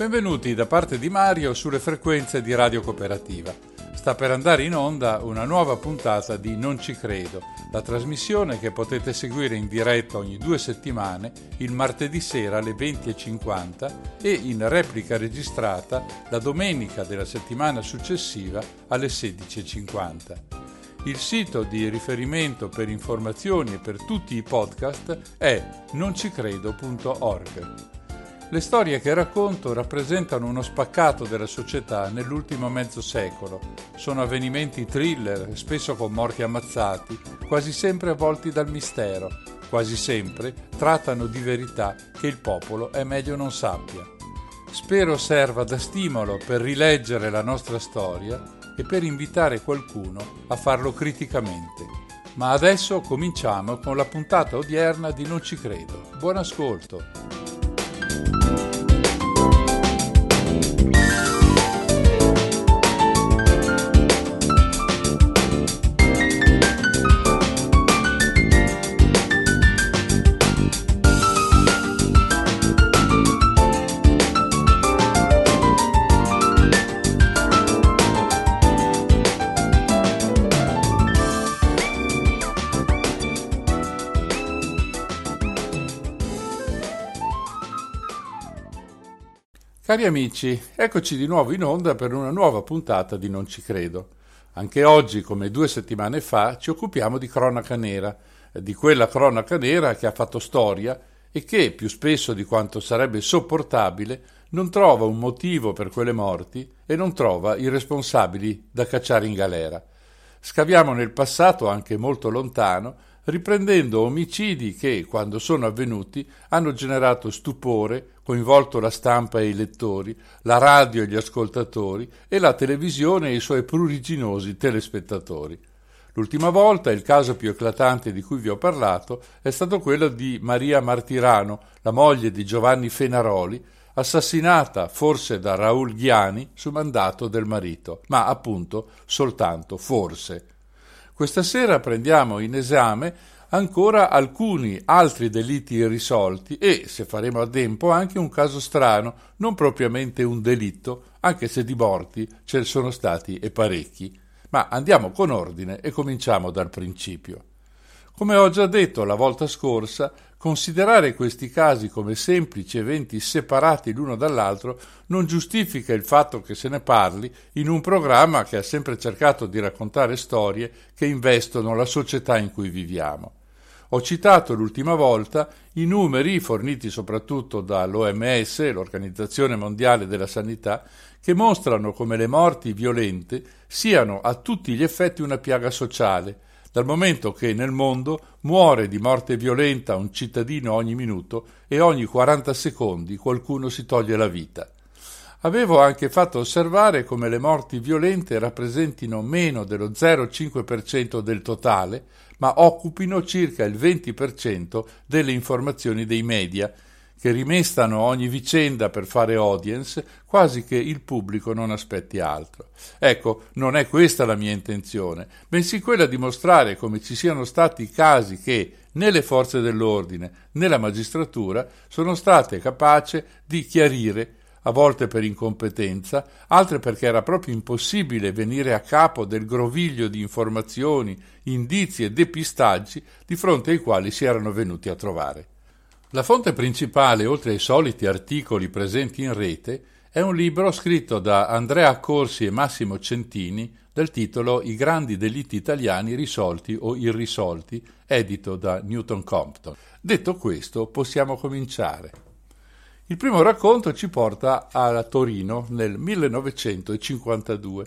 Benvenuti da parte di Mario sulle frequenze di Radio Cooperativa. Sta per andare in onda una nuova puntata di Non ci credo, la trasmissione che potete seguire in diretta ogni due settimane, il martedì sera alle 20.50 e in replica registrata la domenica della settimana successiva alle 16.50. Il sito di riferimento per informazioni e per tutti i podcast è noncicredo.org. Le storie che racconto rappresentano uno spaccato della società nell'ultimo mezzo secolo. Sono avvenimenti thriller, spesso con morti ammazzati, quasi sempre avvolti dal mistero. Quasi sempre trattano di verità che il popolo è meglio non sappia. Spero serva da stimolo per rileggere la nostra storia e per invitare qualcuno a farlo criticamente. Ma adesso cominciamo con la puntata odierna di Non ci credo. Buon ascolto! Cari amici, eccoci di nuovo in onda per una nuova puntata di Non ci credo. Anche oggi, come due settimane fa, ci occupiamo di cronaca nera, di quella cronaca nera che ha fatto storia e che, più spesso di quanto sarebbe sopportabile, non trova un motivo per quelle morti e non trova i responsabili da cacciare in galera. Scaviamo nel passato, anche molto lontano, riprendendo omicidi che, quando sono avvenuti, hanno generato stupore, coinvolto la stampa e i lettori, la radio e gli ascoltatori e la televisione e i suoi pruriginosi telespettatori. L'ultima volta il caso più eclatante di cui vi ho parlato è stato quello di Maria Martirano, la moglie di Giovanni Fenaroli, assassinata forse da Raul Ghiani su mandato del marito, ma appunto soltanto forse. Questa sera prendiamo in esame ancora alcuni altri delitti irrisolti e, se faremo a tempo, anche un caso strano, non propriamente un delitto, anche se di morti ce ne sono stati e parecchi. Ma andiamo con ordine e cominciamo dal principio. Come ho già detto la volta scorsa, considerare questi casi come semplici eventi separati l'uno dall'altro non giustifica il fatto che se ne parli in un programma che ha sempre cercato di raccontare storie che investono la società in cui viviamo. Ho citato l'ultima volta i numeri forniti soprattutto dall'OMS, l'Organizzazione Mondiale della Sanità, che mostrano come le morti violente siano a tutti gli effetti una piaga sociale, dal momento che nel mondo muore di morte violenta un cittadino ogni minuto e ogni 40 secondi qualcuno si toglie la vita. Avevo anche fatto osservare come le morti violente rappresentino meno dello 0,5% del totale, ma occupino circa il 20% delle informazioni dei media, che rimestano ogni vicenda per fare audience, quasi che il pubblico non aspetti altro. Ecco, non è questa la mia intenzione, bensì quella di mostrare come ci siano stati casi che né le forze dell'ordine né la magistratura sono state capaci di chiarire a volte per incompetenza, altre perché era proprio impossibile venire a capo del groviglio di informazioni, indizi e depistaggi di fronte ai quali si erano venuti a trovare. La fonte principale, oltre ai soliti articoli presenti in rete, è un libro scritto da Andrea Corsi e Massimo Centini dal titolo I grandi delitti italiani risolti o irrisolti, edito da Newton Compton. Detto questo, possiamo cominciare. Il primo racconto ci porta a Torino nel 1952,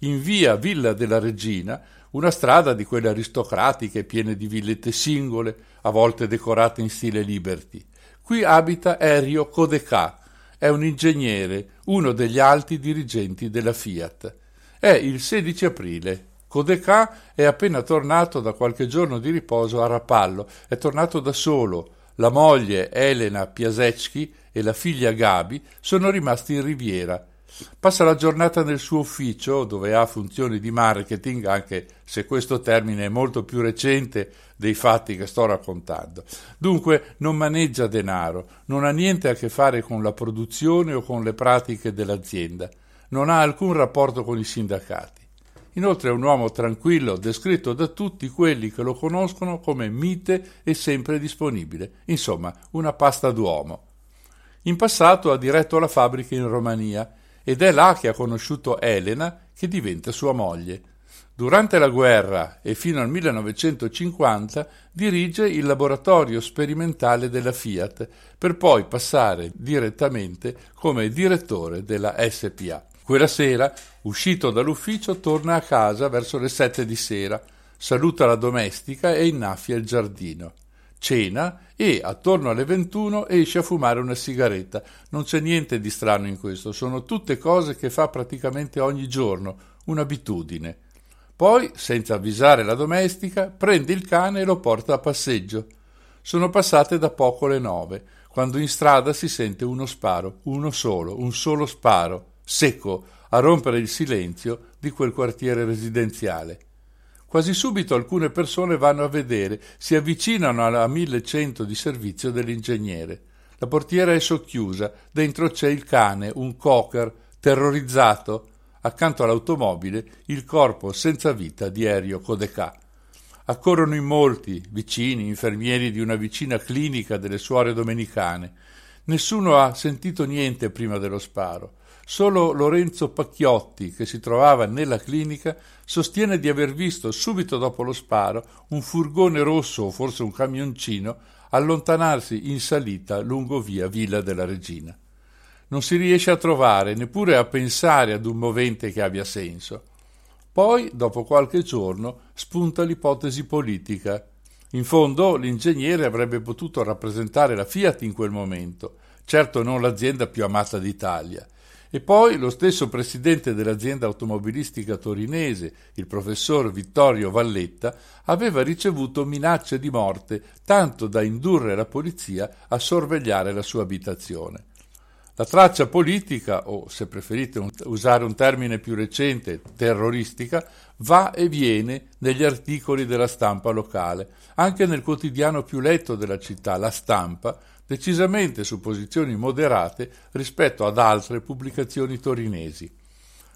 in via Villa della Regina, una strada di quelle aristocratiche piene di villette singole, a volte decorate in stile Liberty. Qui abita Erio Codecà, è un ingegnere, uno degli alti dirigenti della Fiat. È il 16 aprile. Codecà è appena tornato da qualche giorno di riposo a Rapallo, è tornato da solo. La moglie Elena Piasecki e la figlia Gabi sono rimasti in riviera Passa la giornata nel suo ufficio, dove ha funzioni di marketing, anche se questo termine è molto più recente dei fatti che sto raccontando. Dunque non maneggia denaro, non ha niente a che fare con la produzione o con le pratiche dell'azienda, non ha alcun rapporto con i sindacati. Inoltre è un uomo tranquillo, descritto da tutti quelli che lo conoscono come mite e sempre disponibile, insomma una pasta d'uomo. In passato ha diretto la fabbrica in Romania ed è là che ha conosciuto Elena, che diventa sua moglie. Durante la guerra e fino al 1950 dirige il laboratorio sperimentale della Fiat, per poi passare direttamente come direttore della SPA. Quella sera, uscito dall'ufficio, torna a casa verso le sette di sera, saluta la domestica e innaffia il giardino. Cena e, attorno alle 21, esce a fumare una sigaretta. Non c'è niente di strano in questo, sono tutte cose che fa praticamente ogni giorno, un'abitudine. Poi, senza avvisare la domestica, prende il cane e lo porta a passeggio. Sono passate da poco le nove, quando in strada si sente uno sparo, uno solo, un solo sparo secco, a rompere il silenzio di quel quartiere residenziale. Quasi subito alcune persone vanno a vedere, si avvicinano alla 1100 di servizio dell'ingegnere. La portiera è socchiusa, dentro c'è il cane, un cocker, terrorizzato, accanto all'automobile il corpo senza vita di Erio Codecà. Accorrono in molti, vicini, infermieri di una vicina clinica delle suore domenicane. Nessuno ha sentito niente prima dello sparo. Solo Lorenzo Pacchiotti, che si trovava nella clinica, sostiene di aver visto subito dopo lo sparo un furgone rosso o forse un camioncino allontanarsi in salita lungo via Villa della Regina. Non si riesce a trovare, neppure a pensare ad un movente che abbia senso. Poi, dopo qualche giorno, spunta l'ipotesi politica. In fondo, l'ingegnere avrebbe potuto rappresentare la Fiat in quel momento, certo non l'azienda più amata d'Italia. E poi lo stesso presidente dell'azienda automobilistica torinese, il professor Vittorio Valletta, aveva ricevuto minacce di morte tanto da indurre la polizia a sorvegliare la sua abitazione. La traccia politica, o se preferite usare un termine più recente, terroristica, va e viene negli articoli della stampa locale, anche nel quotidiano più letto della città, La Stampa, decisamente su posizioni moderate rispetto ad altre pubblicazioni torinesi.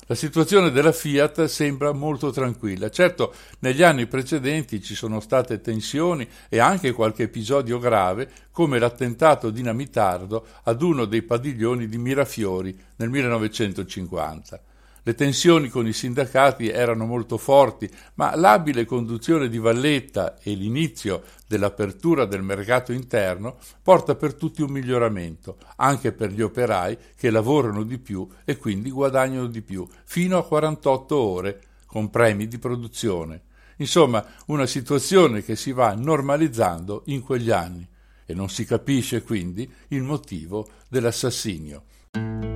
La situazione della Fiat sembra molto tranquilla. Certo, negli anni precedenti ci sono state tensioni e anche qualche episodio grave, come l'attentato dinamitardo ad uno dei padiglioni di Mirafiori nel 1950. Le tensioni con i sindacati erano molto forti, ma l'abile conduzione di Valletta e l'inizio dell'apertura del mercato interno porta per tutti un miglioramento, anche per gli operai che lavorano di più e quindi guadagnano di più, fino a 48 ore, con premi di produzione. Insomma, una situazione che si va normalizzando in quegli anni e non si capisce quindi il motivo dell'assassinio.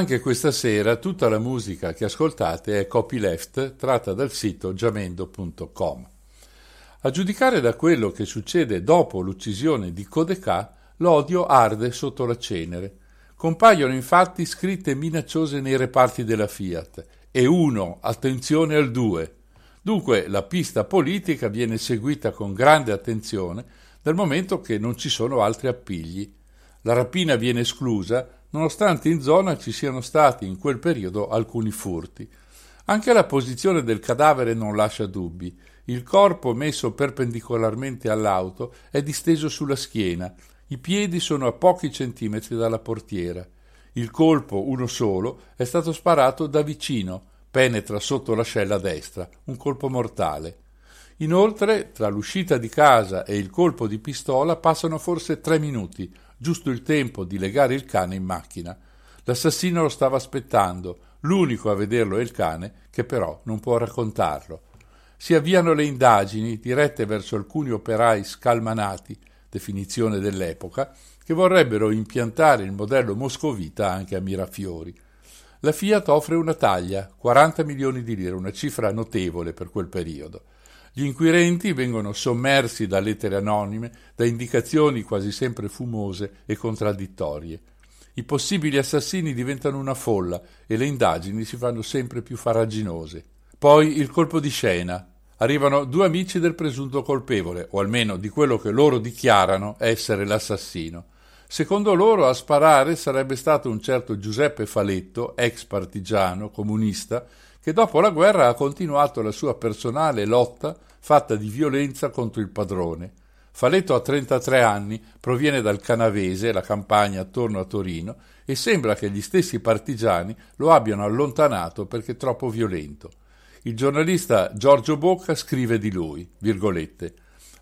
Anche questa sera tutta la musica che ascoltate è copyleft tratta dal sito giamendo.com. A giudicare da quello che succede dopo l'uccisione di Codecà, l'odio arde sotto la cenere. Compaiono infatti scritte minacciose nei reparti della Fiat e uno, attenzione al due. Dunque la pista politica viene seguita con grande attenzione dal momento che non ci sono altri appigli. La rapina viene esclusa nonostante in zona ci siano stati in quel periodo alcuni furti. Anche la posizione del cadavere non lascia dubbi. Il corpo messo perpendicolarmente all'auto è disteso sulla schiena, i piedi sono a pochi centimetri dalla portiera. Il colpo, uno solo, è stato sparato da vicino, penetra sotto l'ascella destra, un colpo mortale. Inoltre, tra l'uscita di casa e il colpo di pistola passano forse tre minuti, giusto il tempo di legare il cane in macchina. L'assassino lo stava aspettando, l'unico a vederlo è il cane, che però non può raccontarlo. Si avviano le indagini dirette verso alcuni operai scalmanati, definizione dell'epoca, che vorrebbero impiantare il modello moscovita anche a Mirafiori. La Fiat offre una taglia, 40 milioni di lire, una cifra notevole per quel periodo. Gli inquirenti vengono sommersi da lettere anonime, da indicazioni quasi sempre fumose e contraddittorie. I possibili assassini diventano una folla e le indagini si fanno sempre più farraginose. Poi il colpo di scena. Arrivano due amici del presunto colpevole, o almeno di quello che loro dichiarano essere l'assassino. Secondo loro a sparare sarebbe stato un certo Giuseppe Faletto, ex partigiano comunista, che dopo la guerra ha continuato la sua personale lotta fatta di violenza contro il padrone. Faletto ha 33 anni, proviene dal Canavese, la campagna attorno a Torino, e sembra che gli stessi partigiani lo abbiano allontanato perché troppo violento. Il giornalista Giorgio Bocca scrive di lui, virgolette,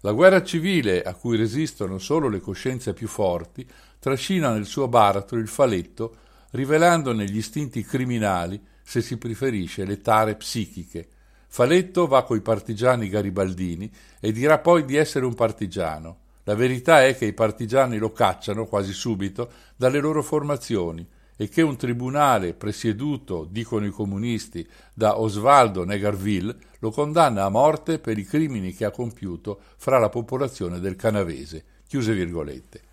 la guerra civile, a cui resistono solo le coscienze più forti, trascina nel suo baratro il faletto, rivelando negli istinti criminali se si preferisce le tare psichiche. Faletto va coi partigiani garibaldini e dirà poi di essere un partigiano. La verità è che i partigiani lo cacciano quasi subito dalle loro formazioni e che un tribunale presieduto, dicono i comunisti, da Osvaldo Negarville lo condanna a morte per i crimini che ha compiuto fra la popolazione del Canavese. Chiuse virgolette.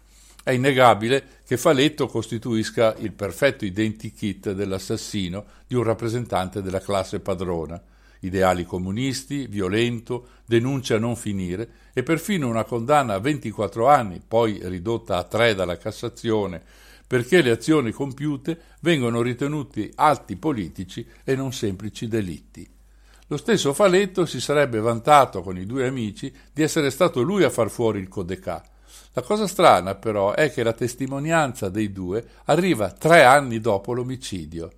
È innegabile che Faletto costituisca il perfetto identikit dell'assassino di un rappresentante della classe padrona. Ideali comunisti, violento, denuncia a non finire e perfino una condanna a 24 anni, poi ridotta a 3 dalla Cassazione, perché le azioni compiute vengono ritenute atti politici e non semplici delitti. Lo stesso Faletto si sarebbe vantato con i due amici di essere stato lui a far fuori il Codecà la cosa strana però è che la testimonianza dei due arriva tre anni dopo l'omicidio.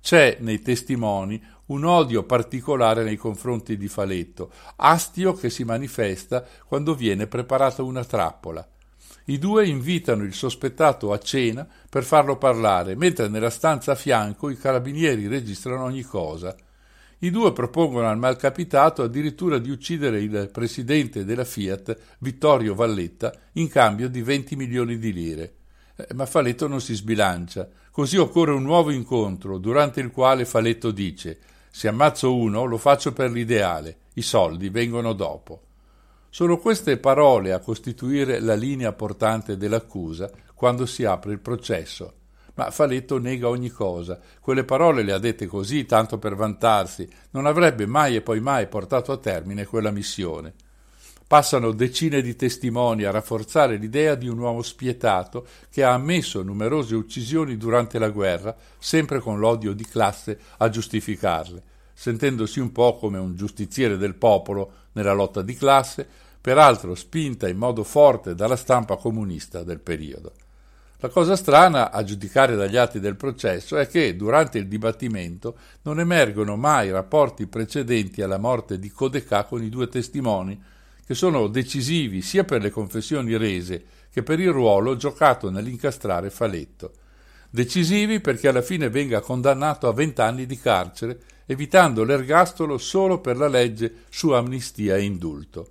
C'è nei testimoni un odio particolare nei confronti di Faletto, astio che si manifesta quando viene preparata una trappola. I due invitano il sospettato a cena per farlo parlare, mentre nella stanza a fianco i carabinieri registrano ogni cosa. I due propongono al malcapitato addirittura di uccidere il presidente della Fiat, Vittorio Valletta, in cambio di 20 milioni di lire. Eh, ma Faletto non si sbilancia. Così occorre un nuovo incontro, durante il quale Faletto dice se ammazzo uno lo faccio per l'ideale, i soldi vengono dopo. Sono queste parole a costituire la linea portante dell'accusa quando si apre il processo. Ma Faletto nega ogni cosa. Quelle parole le ha dette così, tanto per vantarsi. Non avrebbe mai e poi mai portato a termine quella missione. Passano decine di testimoni a rafforzare l'idea di un uomo spietato che ha ammesso numerose uccisioni durante la guerra, sempre con l'odio di classe a giustificarle, sentendosi un po' come un giustiziere del popolo nella lotta di classe, peraltro spinta in modo forte dalla stampa comunista del periodo. La cosa strana, a giudicare dagli atti del processo, è che durante il dibattimento non emergono mai rapporti precedenti alla morte di Codecà con i due testimoni, che sono decisivi sia per le confessioni rese che per il ruolo giocato nell'incastrare Faletto. Decisivi perché alla fine venga condannato a vent'anni di carcere, evitando l'ergastolo solo per la legge su amnistia e indulto.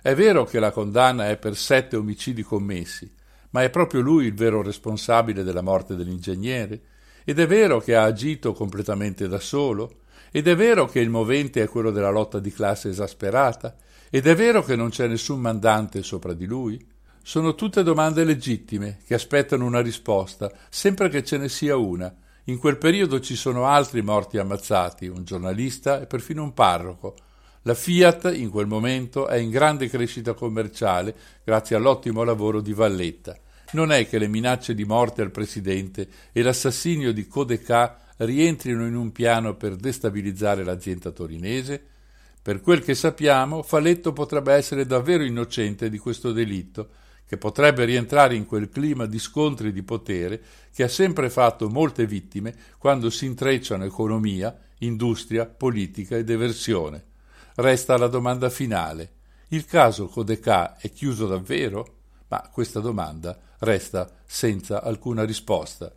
È vero che la condanna è per sette omicidi commessi, ma è proprio lui il vero responsabile della morte dell'ingegnere? Ed è vero che ha agito completamente da solo? Ed è vero che il movente è quello della lotta di classe esasperata? Ed è vero che non c'è nessun mandante sopra di lui? Sono tutte domande legittime che aspettano una risposta, sempre che ce ne sia una. In quel periodo ci sono altri morti ammazzati, un giornalista e perfino un parroco. La Fiat in quel momento è in grande crescita commerciale grazie all'ottimo lavoro di Valletta. Non è che le minacce di morte al presidente e l'assassinio di Codeca rientrino in un piano per destabilizzare l'azienda torinese? Per quel che sappiamo, Faletto potrebbe essere davvero innocente di questo delitto che potrebbe rientrare in quel clima di scontri di potere che ha sempre fatto molte vittime quando si intrecciano economia, industria, politica ed eversione. Resta la domanda finale. Il caso Codeca è chiuso davvero? Ma questa domanda resta senza alcuna risposta.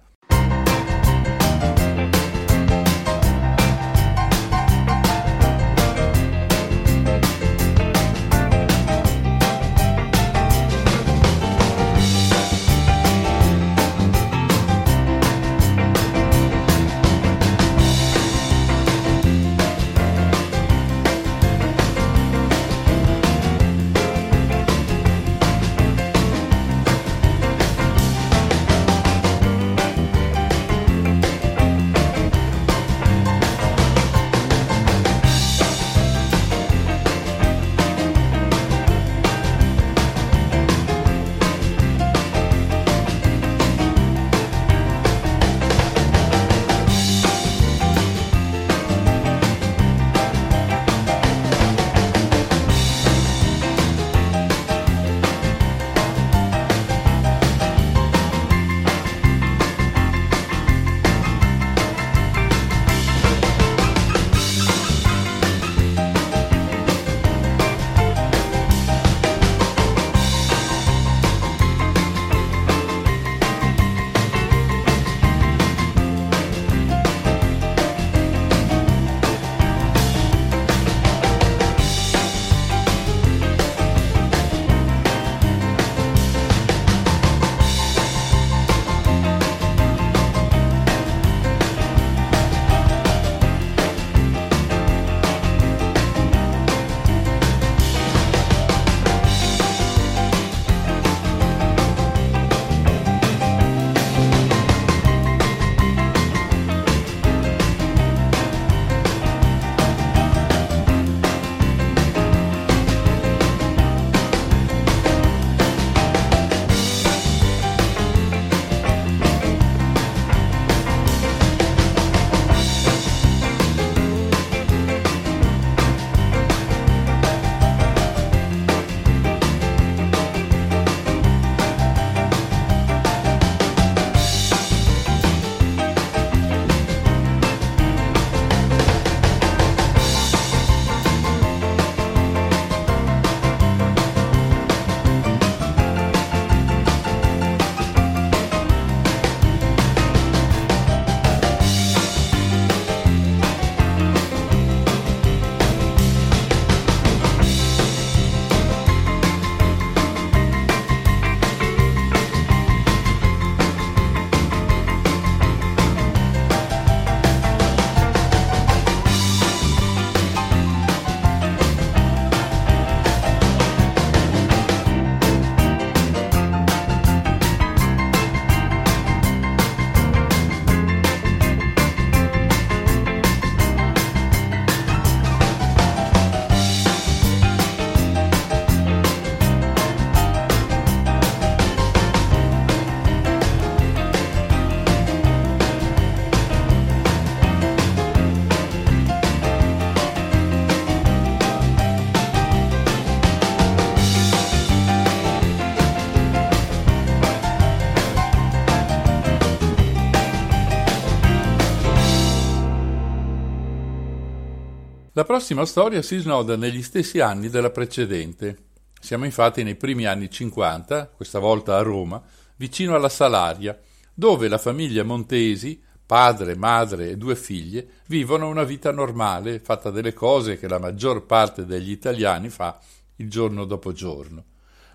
Prossima storia si snoda negli stessi anni della precedente. Siamo infatti nei primi anni 50, questa volta a Roma, vicino alla Salaria, dove la famiglia Montesi, padre, madre e due figlie, vivono una vita normale, fatta delle cose che la maggior parte degli italiani fa il giorno dopo giorno.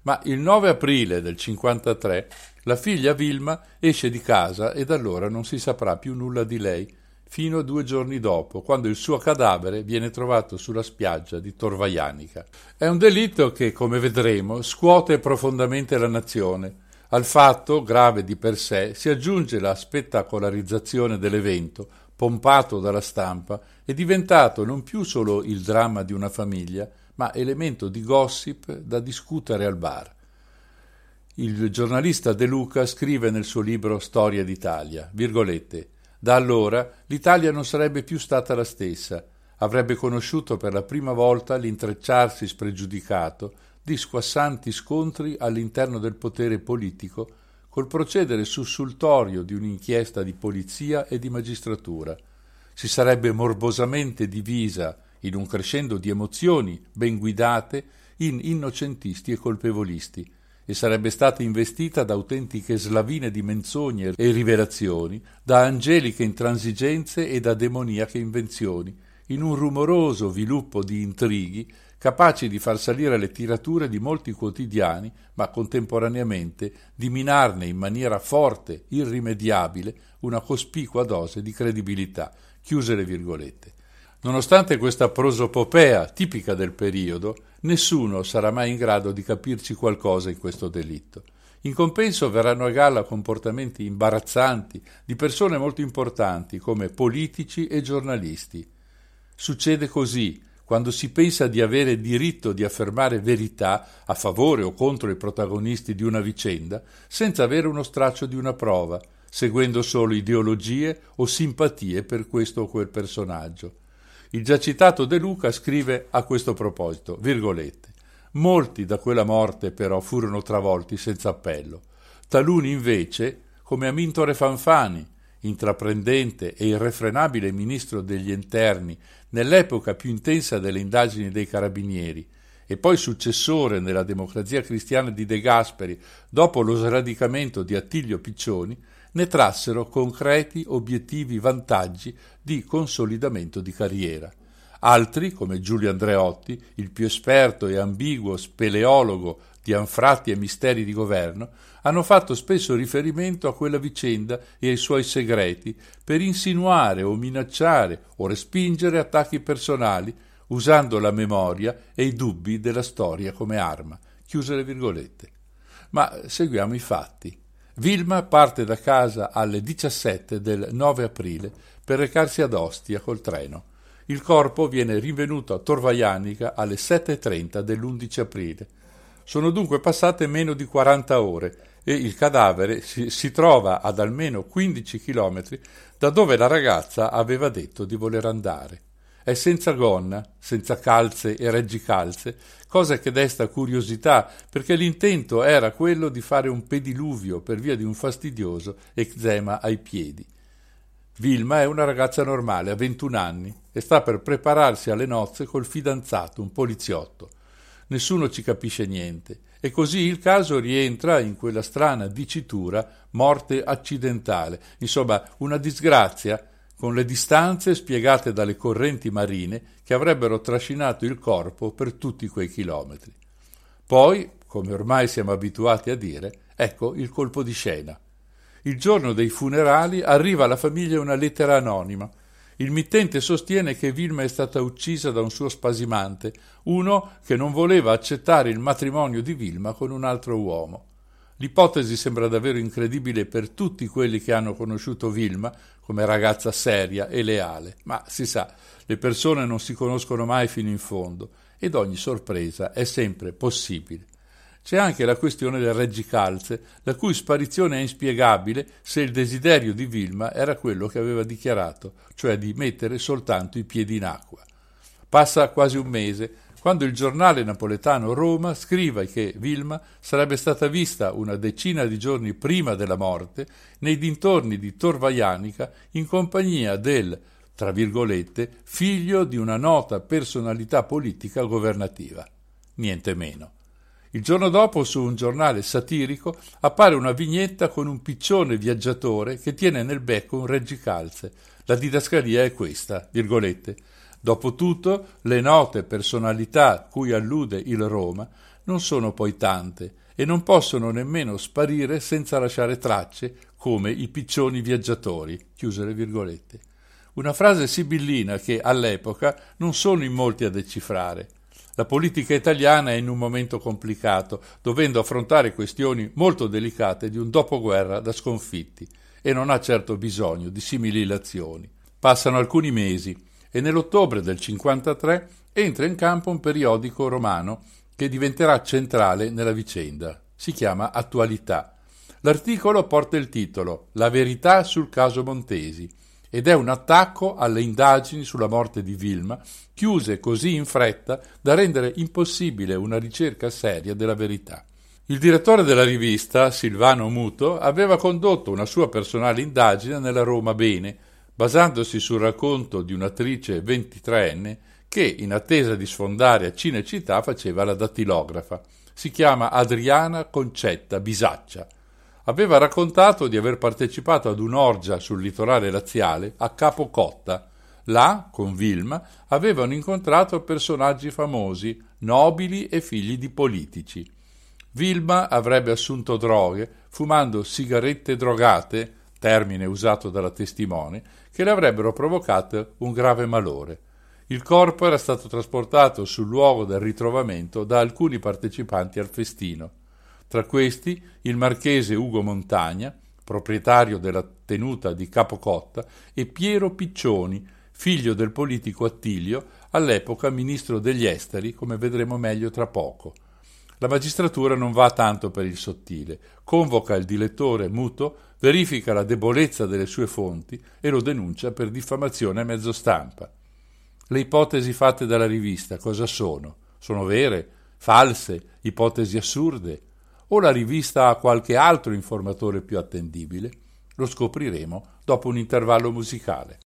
Ma il 9 aprile del 53 la figlia Vilma esce di casa e da allora non si saprà più nulla di lei, fino a due giorni dopo, quando il suo cadavere viene trovato sulla spiaggia di Torvaianica. È un delitto che, come vedremo, scuote profondamente la nazione. Al fatto, grave di per sé, si aggiunge la spettacolarizzazione dell'evento, pompato dalla stampa, e diventato non più solo il dramma di una famiglia, ma elemento di gossip da discutere al bar. Il giornalista De Luca scrive nel suo libro Storia d'Italia, virgolette, da allora l'Italia non sarebbe più stata la stessa, avrebbe conosciuto per la prima volta l'intrecciarsi spregiudicato di squassanti scontri all'interno del potere politico col procedere sussultorio di un'inchiesta di polizia e di magistratura. Si sarebbe morbosamente divisa in un crescendo di emozioni ben guidate in innocentisti e colpevolisti, e sarebbe stata investita da autentiche slavine di menzogne e rivelazioni, da angeliche intransigenze e da demoniache invenzioni, in un rumoroso viluppo di intrighi capaci di far salire le tirature di molti quotidiani, ma contemporaneamente di minarne in maniera forte, irrimediabile, una cospicua dose di credibilità. Chiuse le virgolette. Nonostante questa prosopopea tipica del periodo, nessuno sarà mai in grado di capirci qualcosa in questo delitto. In compenso verranno a galla comportamenti imbarazzanti di persone molto importanti come politici e giornalisti. Succede così quando si pensa di avere diritto di affermare verità a favore o contro i protagonisti di una vicenda senza avere uno straccio di una prova, seguendo solo ideologie o simpatie per questo o quel personaggio. Il già citato De Luca scrive a questo proposito, virgolette, Molti da quella morte però furono travolti senza appello, taluni invece, come Amintore Fanfani, intraprendente e irrefrenabile ministro degli interni nell'epoca più intensa delle indagini dei carabinieri, e poi successore nella democrazia cristiana di De Gasperi dopo lo sradicamento di Attilio Piccioni, ne trassero concreti obiettivi vantaggi di consolidamento di carriera. Altri, come Giulio Andreotti, il più esperto e ambiguo speleologo di anfratti e misteri di governo, hanno fatto spesso riferimento a quella vicenda e ai suoi segreti per insinuare o minacciare o respingere attacchi personali usando la memoria e i dubbi della storia come arma. Chiuse le virgolette. Ma seguiamo i fatti. Vilma parte da casa alle 17 del 9 aprile per recarsi ad Ostia col treno. Il corpo viene rinvenuto a Torvaianica alle 7.30 dell'11 aprile. Sono dunque passate meno di 40 ore e il cadavere si, si trova ad almeno 15 chilometri da dove la ragazza aveva detto di voler andare. È senza gonna, senza calze e reggicalze, cosa che desta curiosità, perché l'intento era quello di fare un pediluvio per via di un fastidioso eczema ai piedi. Vilma è una ragazza normale, ha 21 anni, e sta per prepararsi alle nozze col fidanzato, un poliziotto. Nessuno ci capisce niente, e così il caso rientra in quella strana dicitura morte accidentale, insomma una disgrazia con le distanze spiegate dalle correnti marine che avrebbero trascinato il corpo per tutti quei chilometri. Poi, come ormai siamo abituati a dire, ecco il colpo di scena. Il giorno dei funerali arriva alla famiglia una lettera anonima. Il mittente sostiene che Vilma è stata uccisa da un suo spasimante, uno che non voleva accettare il matrimonio di Vilma con un altro uomo. L'ipotesi sembra davvero incredibile per tutti quelli che hanno conosciuto Vilma come ragazza seria e leale, ma si sa, le persone non si conoscono mai fino in fondo ed ogni sorpresa è sempre possibile. C'è anche la questione del reggicalze, la cui sparizione è inspiegabile se il desiderio di Vilma era quello che aveva dichiarato, cioè di mettere soltanto i piedi in acqua. Passa quasi un mese quando il giornale napoletano Roma scrive che Vilma sarebbe stata vista una decina di giorni prima della morte nei dintorni di Torvaianica in compagnia del, tra virgolette, figlio di una nota personalità politica governativa. Niente meno. Il giorno dopo su un giornale satirico appare una vignetta con un piccione viaggiatore che tiene nel becco un reggicalze. La didascalia è questa, virgolette, Dopotutto, le note personalità cui allude il Roma non sono poi tante e non possono nemmeno sparire senza lasciare tracce come i piccioni viaggiatori. Una frase sibillina che all'epoca non sono in molti a decifrare. La politica italiana è in un momento complicato, dovendo affrontare questioni molto delicate di un dopoguerra da sconfitti, e non ha certo bisogno di simili ilazioni. Passano alcuni mesi e nell'ottobre del 53 entra in campo un periodico romano che diventerà centrale nella vicenda. Si chiama Attualità. L'articolo porta il titolo La verità sul caso Montesi ed è un attacco alle indagini sulla morte di Vilma, chiuse così in fretta da rendere impossibile una ricerca seria della verità. Il direttore della rivista, Silvano Muto, aveva condotto una sua personale indagine nella Roma Bene, basandosi sul racconto di un'attrice 23enne che, in attesa di sfondare a Cinecittà, faceva la dattilografa. Si chiama Adriana Concetta Bisaccia aveva raccontato di aver partecipato ad un'orgia sul litorale laziale a Capo Cotta. Là, con Vilma, avevano incontrato personaggi famosi, nobili e figli di politici. Vilma avrebbe assunto droghe, fumando sigarette drogate, termine usato dalla testimone, che le avrebbero provocato un grave malore. Il corpo era stato trasportato sul luogo del ritrovamento da alcuni partecipanti al festino. Tra questi il marchese Ugo Montagna, proprietario della tenuta di Capocotta, e Piero Piccioni, figlio del politico Attilio, all'epoca ministro degli esteri, come vedremo meglio tra poco. La magistratura non va tanto per il sottile, convoca il dilettore muto, verifica la debolezza delle sue fonti e lo denuncia per diffamazione a mezzo stampa. Le ipotesi fatte dalla rivista cosa sono? Sono vere? False? Ipotesi assurde? o la rivista ha qualche altro informatore più attendibile? Lo scopriremo dopo un intervallo musicale.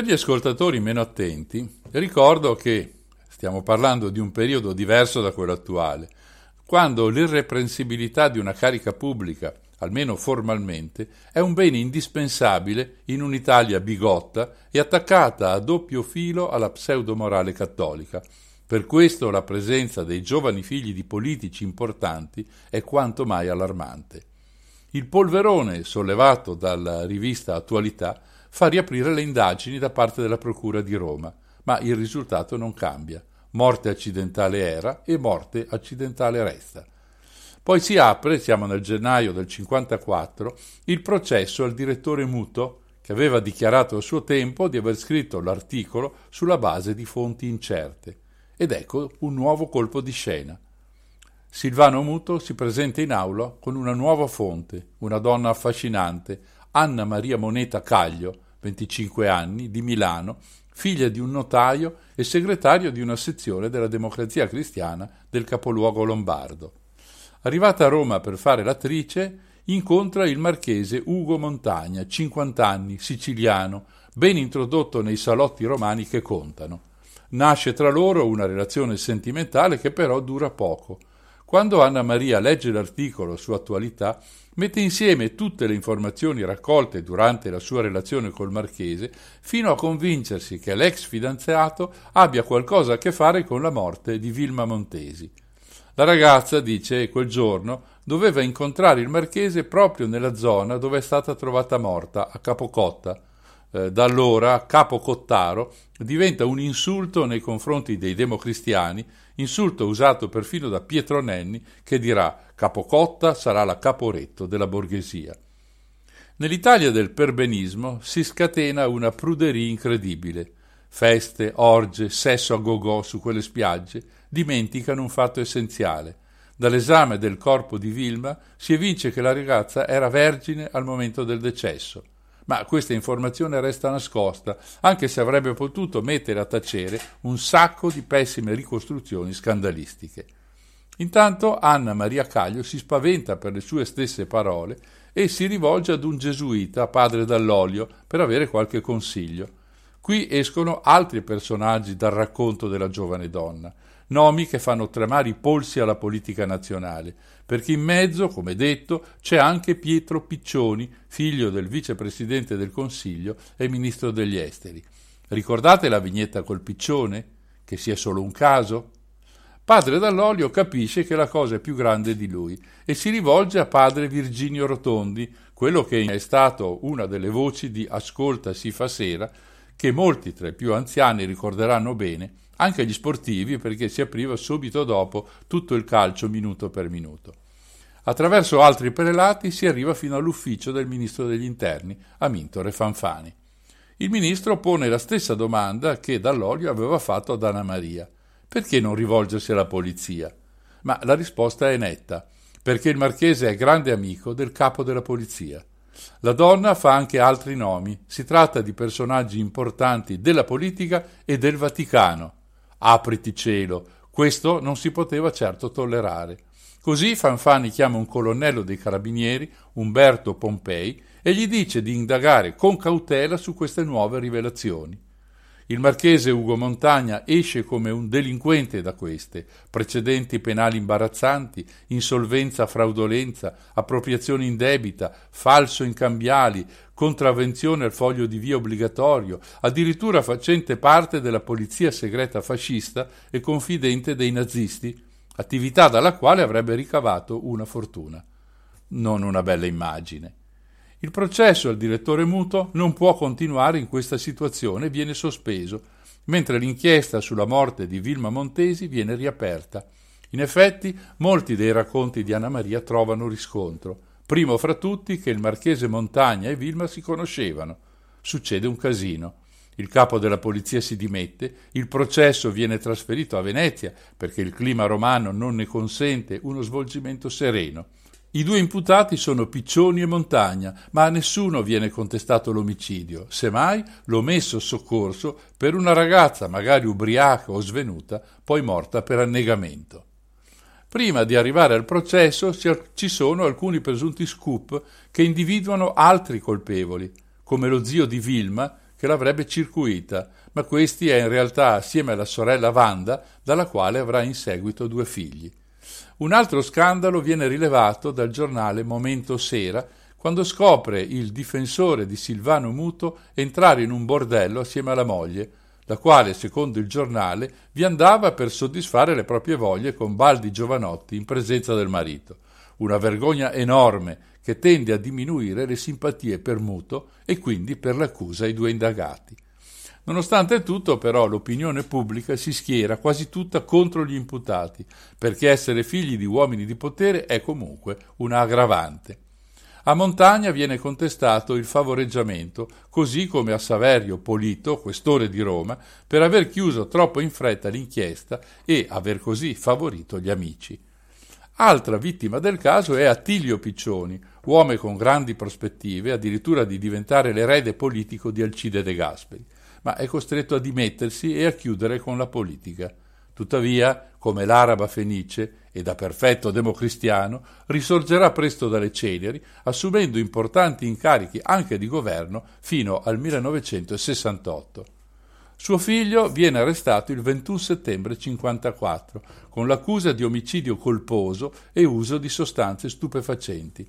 Per gli ascoltatori meno attenti, ricordo che stiamo parlando di un periodo diverso da quello attuale, quando l'irreprensibilità di una carica pubblica, almeno formalmente, è un bene indispensabile in un'Italia bigotta e attaccata a doppio filo alla pseudomorale cattolica. Per questo la presenza dei giovani figli di politici importanti è quanto mai allarmante. Il polverone sollevato dalla rivista Attualità fa riaprire le indagini da parte della Procura di Roma, ma il risultato non cambia. Morte accidentale era e morte accidentale resta. Poi si apre, siamo nel gennaio del 54, il processo al direttore Muto, che aveva dichiarato a suo tempo di aver scritto l'articolo sulla base di fonti incerte. Ed ecco un nuovo colpo di scena. Silvano Muto si presenta in aula con una nuova fonte, una donna affascinante, Anna Maria Moneta Caglio, 25 anni, di Milano, figlia di un notaio e segretario di una sezione della Democrazia Cristiana del capoluogo lombardo. Arrivata a Roma per fare l'attrice, incontra il marchese Ugo Montagna, 50 anni, siciliano, ben introdotto nei salotti romani che contano. Nasce tra loro una relazione sentimentale che però dura poco. Quando Anna Maria legge l'articolo su attualità, mette insieme tutte le informazioni raccolte durante la sua relazione col marchese fino a convincersi che l'ex fidanzato abbia qualcosa a che fare con la morte di Vilma Montesi. La ragazza, dice, quel giorno doveva incontrare il marchese proprio nella zona dove è stata trovata morta, a Capocotta, eh, da allora Capo Cottaro diventa un insulto nei confronti dei democristiani, insulto usato perfino da Pietro Nenni che dirà Capocotta sarà la caporetto della borghesia. Nell'Italia del perbenismo si scatena una pruderia incredibile. Feste, orge, sesso a gogò su quelle spiagge dimenticano un fatto essenziale. Dall'esame del corpo di Vilma si evince che la ragazza era vergine al momento del decesso ma questa informazione resta nascosta, anche se avrebbe potuto mettere a tacere un sacco di pessime ricostruzioni scandalistiche. Intanto Anna Maria Caglio si spaventa per le sue stesse parole e si rivolge ad un gesuita, padre Dall'Olio, per avere qualche consiglio. Qui escono altri personaggi dal racconto della giovane donna nomi che fanno tremare i polsi alla politica nazionale, perché in mezzo, come detto, c'è anche Pietro Piccioni, figlio del vicepresidente del Consiglio e ministro degli esteri. Ricordate la vignetta col piccione? Che sia solo un caso? Padre Dall'Olio capisce che la cosa è più grande di lui e si rivolge a padre Virginio Rotondi, quello che è stato una delle voci di Ascolta si fa sera, che molti tra i più anziani ricorderanno bene, anche gli sportivi perché si apriva subito dopo tutto il calcio minuto per minuto. Attraverso altri prelati si arriva fino all'ufficio del ministro degli interni, Amintore Fanfani. Il ministro pone la stessa domanda che Dall'Olio aveva fatto ad Anna Maria. Perché non rivolgersi alla polizia? Ma la risposta è netta, perché il marchese è grande amico del capo della polizia. La donna fa anche altri nomi, si tratta di personaggi importanti della politica e del Vaticano. Apriti cielo, questo non si poteva certo tollerare. Così Fanfani chiama un colonnello dei carabinieri, Umberto Pompei, e gli dice di indagare con cautela su queste nuove rivelazioni. Il marchese Ugo Montagna esce come un delinquente da queste, precedenti penali imbarazzanti, insolvenza fraudolenza, appropriazione indebita, falso in cambiali, contravvenzione al foglio di via obbligatorio, addirittura facente parte della polizia segreta fascista e confidente dei nazisti, attività dalla quale avrebbe ricavato una fortuna. Non una bella immagine. Il processo al direttore muto non può continuare in questa situazione e viene sospeso, mentre l'inchiesta sulla morte di Vilma Montesi viene riaperta. In effetti, molti dei racconti di Anna Maria trovano riscontro. Primo fra tutti che il marchese Montagna e Vilma si conoscevano. Succede un casino. Il capo della polizia si dimette, il processo viene trasferito a Venezia perché il clima romano non ne consente uno svolgimento sereno. I due imputati sono Piccioni e Montagna, ma a nessuno viene contestato l'omicidio, semmai l'omesso soccorso per una ragazza magari ubriaca o svenuta, poi morta per annegamento. Prima di arrivare al processo ci sono alcuni presunti scoop che individuano altri colpevoli, come lo zio di Vilma, che l'avrebbe circuita, ma questi è in realtà assieme alla sorella Wanda, dalla quale avrà in seguito due figli. Un altro scandalo viene rilevato dal giornale Momento Sera, quando scopre il difensore di Silvano Muto entrare in un bordello assieme alla moglie, la quale, secondo il giornale, vi andava per soddisfare le proprie voglie con baldi giovanotti in presenza del marito. Una vergogna enorme che tende a diminuire le simpatie per Muto e quindi per l'accusa ai due indagati. Nonostante tutto, però, l'opinione pubblica si schiera quasi tutta contro gli imputati, perché essere figli di uomini di potere è comunque una aggravante. A Montagna viene contestato il favoreggiamento, così come a Saverio Polito, questore di Roma, per aver chiuso troppo in fretta l'inchiesta e aver così favorito gli amici. Altra vittima del caso è Attilio Piccioni, uomo con grandi prospettive, addirittura di diventare l'erede politico di Alcide De Gasperi, ma è costretto a dimettersi e a chiudere con la politica. Tuttavia, come l'araba fenice e da perfetto democristiano, risorgerà presto dalle ceneri, assumendo importanti incarichi anche di governo fino al 1968. Suo figlio viene arrestato il 21 settembre 1954 con l'accusa di omicidio colposo e uso di sostanze stupefacenti.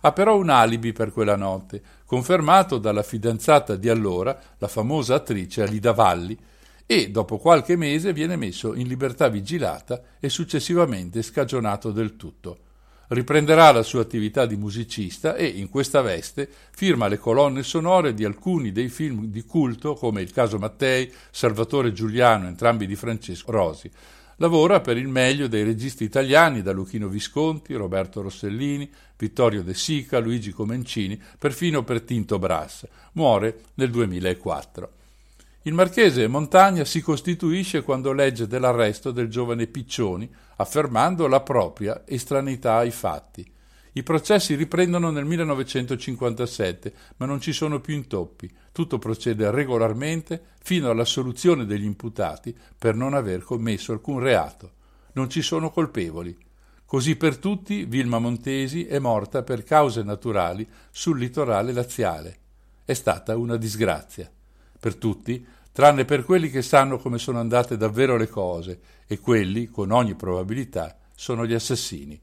Ha però un alibi per quella notte, confermato dalla fidanzata di allora, la famosa attrice Alida Valli, e dopo qualche mese viene messo in libertà vigilata e successivamente scagionato del tutto. Riprenderà la sua attività di musicista e, in questa veste, firma le colonne sonore di alcuni dei film di culto come Il caso Mattei, Salvatore Giuliano, entrambi di Francesco Rosi. Lavora per il meglio dei registi italiani da Luchino Visconti, Roberto Rossellini, Vittorio De Sica, Luigi Comencini, perfino per Tinto Brass. Muore nel 2004. Il marchese Montagna si costituisce quando legge dell'arresto del giovane Piccioni, affermando la propria estraneità ai fatti. I processi riprendono nel 1957, ma non ci sono più intoppi. Tutto procede regolarmente fino alla soluzione degli imputati per non aver commesso alcun reato. Non ci sono colpevoli. Così per tutti Vilma Montesi è morta per cause naturali sul litorale laziale. È stata una disgrazia per tutti, tranne per quelli che sanno come sono andate davvero le cose, e quelli, con ogni probabilità, sono gli assassini.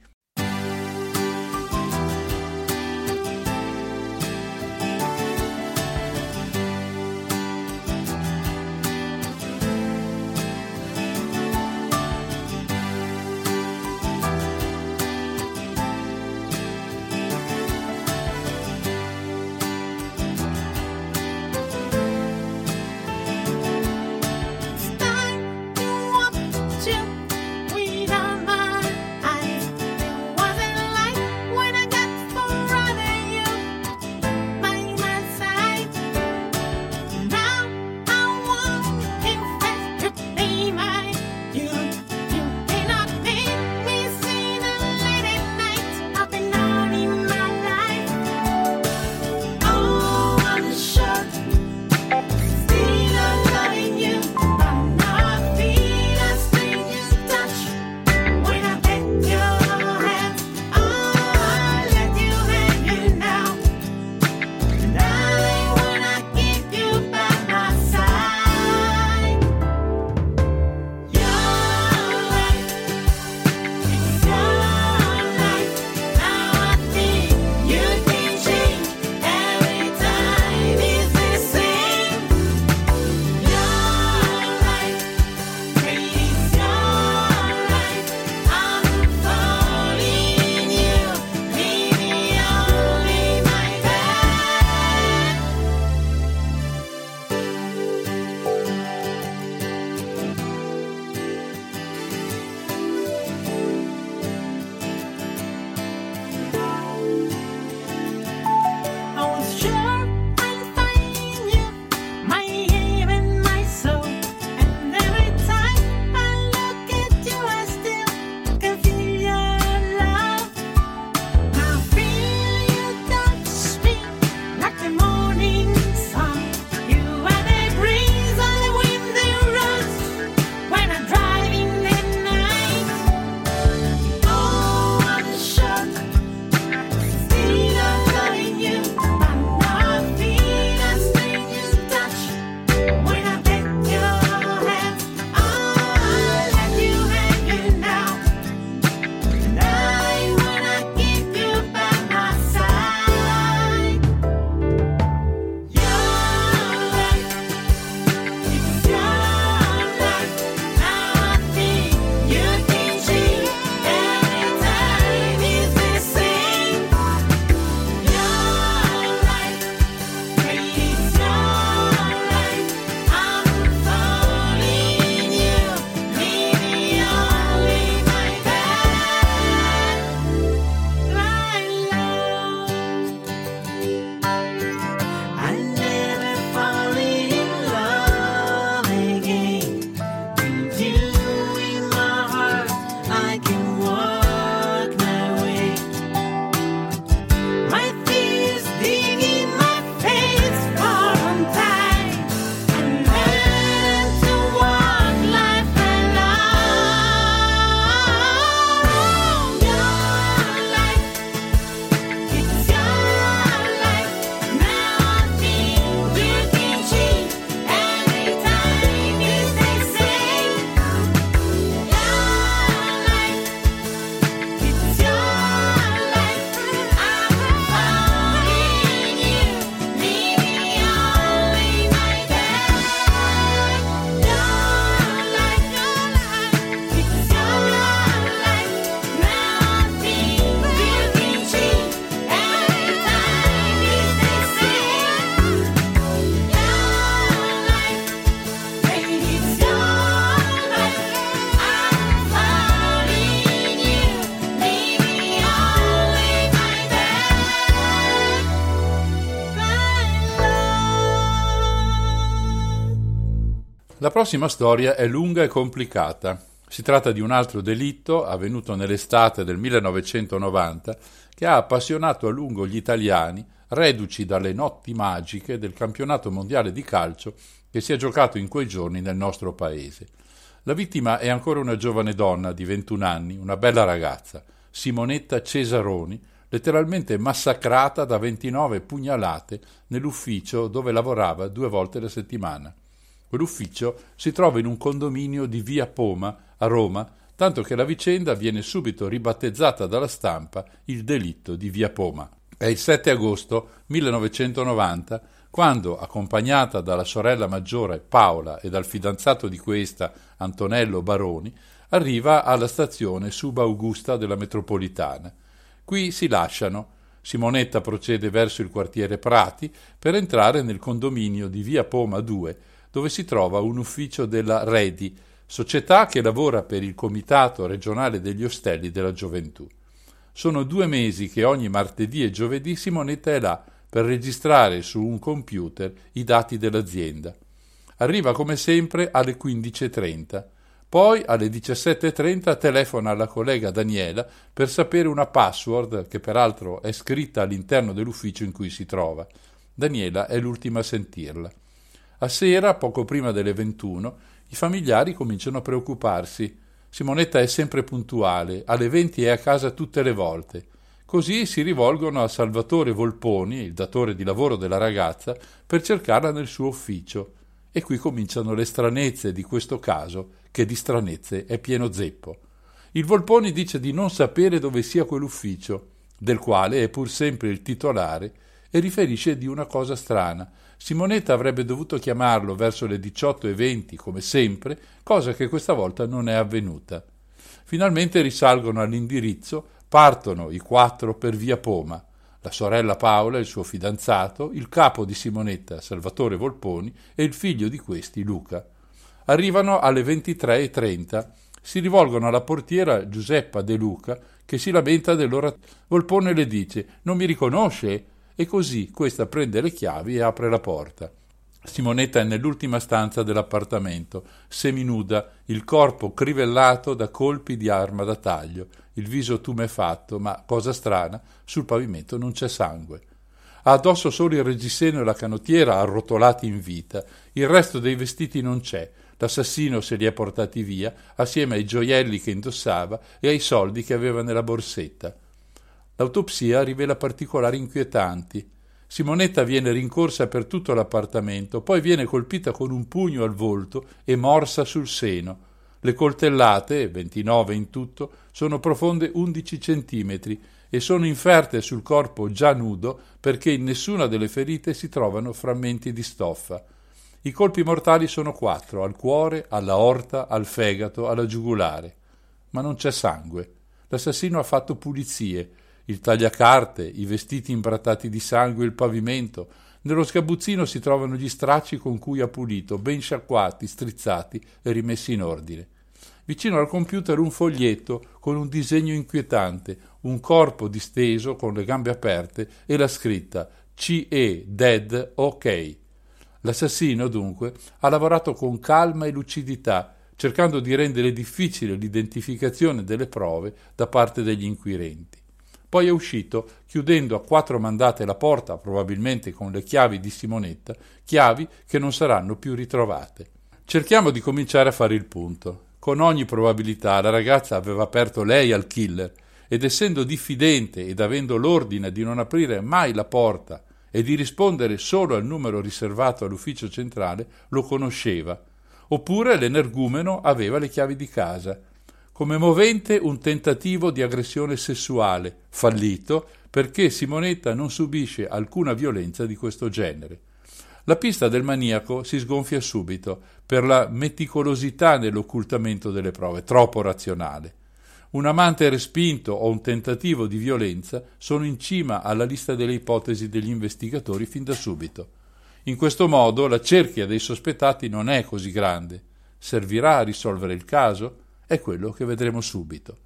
La prossima storia è lunga e complicata. Si tratta di un altro delitto avvenuto nell'estate del 1990 che ha appassionato a lungo gli italiani, reduci dalle notti magiche del campionato mondiale di calcio che si è giocato in quei giorni nel nostro paese. La vittima è ancora una giovane donna di 21 anni, una bella ragazza, Simonetta Cesaroni, letteralmente massacrata da 29 pugnalate nell'ufficio dove lavorava due volte alla settimana. Quell'ufficio si trova in un condominio di via Poma, a Roma, tanto che la vicenda viene subito ribattezzata dalla stampa il delitto di via Poma. È il 7 agosto 1990 quando, accompagnata dalla sorella maggiore Paola e dal fidanzato di questa, Antonello Baroni, arriva alla stazione Subaugusta della metropolitana. Qui si lasciano. Simonetta procede verso il quartiere Prati per entrare nel condominio di via Poma 2, dove si trova un ufficio della Redi, società che lavora per il Comitato regionale degli ostelli della gioventù. Sono due mesi che ogni martedì e giovedì Simonetta è là per registrare su un computer i dati dell'azienda. Arriva come sempre alle 15.30. Poi alle 17.30 telefona alla collega Daniela per sapere una password che peraltro è scritta all'interno dell'ufficio in cui si trova. Daniela è l'ultima a sentirla. A sera, poco prima delle 21, i familiari cominciano a preoccuparsi. Simonetta è sempre puntuale, alle 20 è a casa tutte le volte. Così si rivolgono a Salvatore Volponi, il datore di lavoro della ragazza, per cercarla nel suo ufficio. E qui cominciano le stranezze di questo caso, che di stranezze è pieno zeppo. Il Volponi dice di non sapere dove sia quell'ufficio, del quale è pur sempre il titolare, e riferisce di una cosa strana. Simonetta avrebbe dovuto chiamarlo verso le 18.20 come sempre, cosa che questa volta non è avvenuta. Finalmente risalgono all'indirizzo, partono i quattro per via Poma, la sorella Paola, il suo fidanzato, il capo di Simonetta, Salvatore Volponi, e il figlio di questi, Luca. Arrivano alle 23.30, si rivolgono alla portiera Giuseppa De Luca, che si lamenta dell'ora. Volpone le dice: Non mi riconosce? E così questa prende le chiavi e apre la porta. Simonetta è nell'ultima stanza dell'appartamento, seminuda, il corpo crivellato da colpi di arma da taglio, il viso tumefatto, ma, cosa strana, sul pavimento non c'è sangue. Ha addosso solo il reggiseno e la canottiera arrotolati in vita, il resto dei vestiti non c'è, l'assassino se li ha portati via, assieme ai gioielli che indossava e ai soldi che aveva nella borsetta. L'autopsia rivela particolari inquietanti. Simonetta viene rincorsa per tutto l'appartamento, poi viene colpita con un pugno al volto e morsa sul seno. Le coltellate, 29 in tutto, sono profonde 11 centimetri e sono inferte sul corpo già nudo perché in nessuna delle ferite si trovano frammenti di stoffa. I colpi mortali sono quattro, al cuore, alla orta, al fegato, alla giugulare. Ma non c'è sangue. L'assassino ha fatto pulizie il tagliacarte, i vestiti imbrattati di sangue il pavimento. Nello sgabuzzino si trovano gli stracci con cui ha pulito, ben sciacquati, strizzati e rimessi in ordine. Vicino al computer un foglietto con un disegno inquietante, un corpo disteso con le gambe aperte e la scritta CE Dead OK. L'assassino, dunque, ha lavorato con calma e lucidità, cercando di rendere difficile l'identificazione delle prove da parte degli inquirenti. Poi è uscito, chiudendo a quattro mandate la porta, probabilmente con le chiavi di Simonetta, chiavi che non saranno più ritrovate. Cerchiamo di cominciare a fare il punto. Con ogni probabilità la ragazza aveva aperto lei al killer ed essendo diffidente ed avendo l'ordine di non aprire mai la porta e di rispondere solo al numero riservato all'ufficio centrale, lo conosceva. Oppure l'energumeno aveva le chiavi di casa come movente un tentativo di aggressione sessuale, fallito, perché Simonetta non subisce alcuna violenza di questo genere. La pista del maniaco si sgonfia subito per la meticolosità nell'occultamento delle prove, troppo razionale. Un amante respinto o un tentativo di violenza sono in cima alla lista delle ipotesi degli investigatori fin da subito. In questo modo la cerchia dei sospettati non è così grande. Servirà a risolvere il caso? È quello che vedremo subito.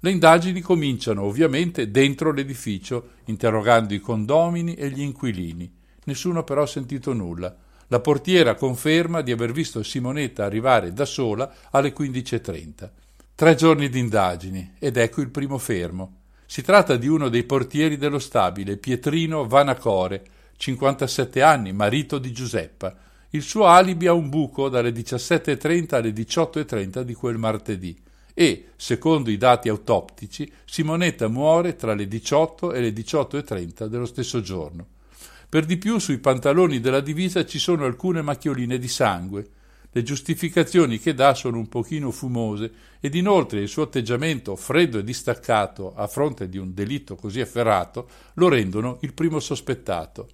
Le indagini cominciano ovviamente dentro l'edificio, interrogando i condomini e gli inquilini. Nessuno però ha sentito nulla. La portiera conferma di aver visto Simonetta arrivare da sola alle 15.30. Tre giorni di indagini ed ecco il primo fermo. Si tratta di uno dei portieri dello stabile, Pietrino Vanacore, 57 anni, marito di Giuseppa. Il suo alibi ha un buco dalle 17.30 alle 18.30 di quel martedì e, secondo i dati autoptici, Simonetta muore tra le 18 e le 18.30 dello stesso giorno. Per di più sui pantaloni della divisa ci sono alcune macchioline di sangue. Le giustificazioni che dà sono un pochino fumose ed inoltre il suo atteggiamento freddo e distaccato a fronte di un delitto così efferrato lo rendono il primo sospettato.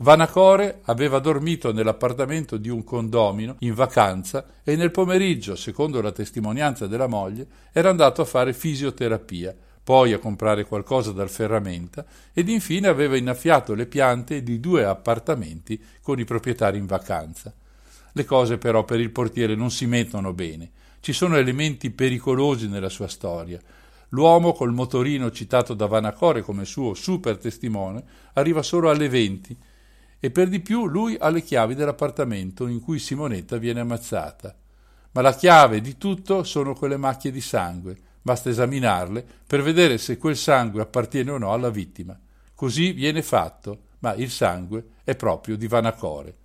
Vanacore aveva dormito nell'appartamento di un condomino in vacanza e nel pomeriggio, secondo la testimonianza della moglie, era andato a fare fisioterapia, poi a comprare qualcosa dal ferramenta ed infine aveva innaffiato le piante di due appartamenti con i proprietari in vacanza. Le cose però per il portiere non si mettono bene. Ci sono elementi pericolosi nella sua storia. L'uomo col motorino citato da Vanacore come suo super testimone arriva solo alle 20 e per di più lui ha le chiavi dell'appartamento in cui Simonetta viene ammazzata. Ma la chiave di tutto sono quelle macchie di sangue, basta esaminarle per vedere se quel sangue appartiene o no alla vittima. Così viene fatto, ma il sangue è proprio di Vanacore.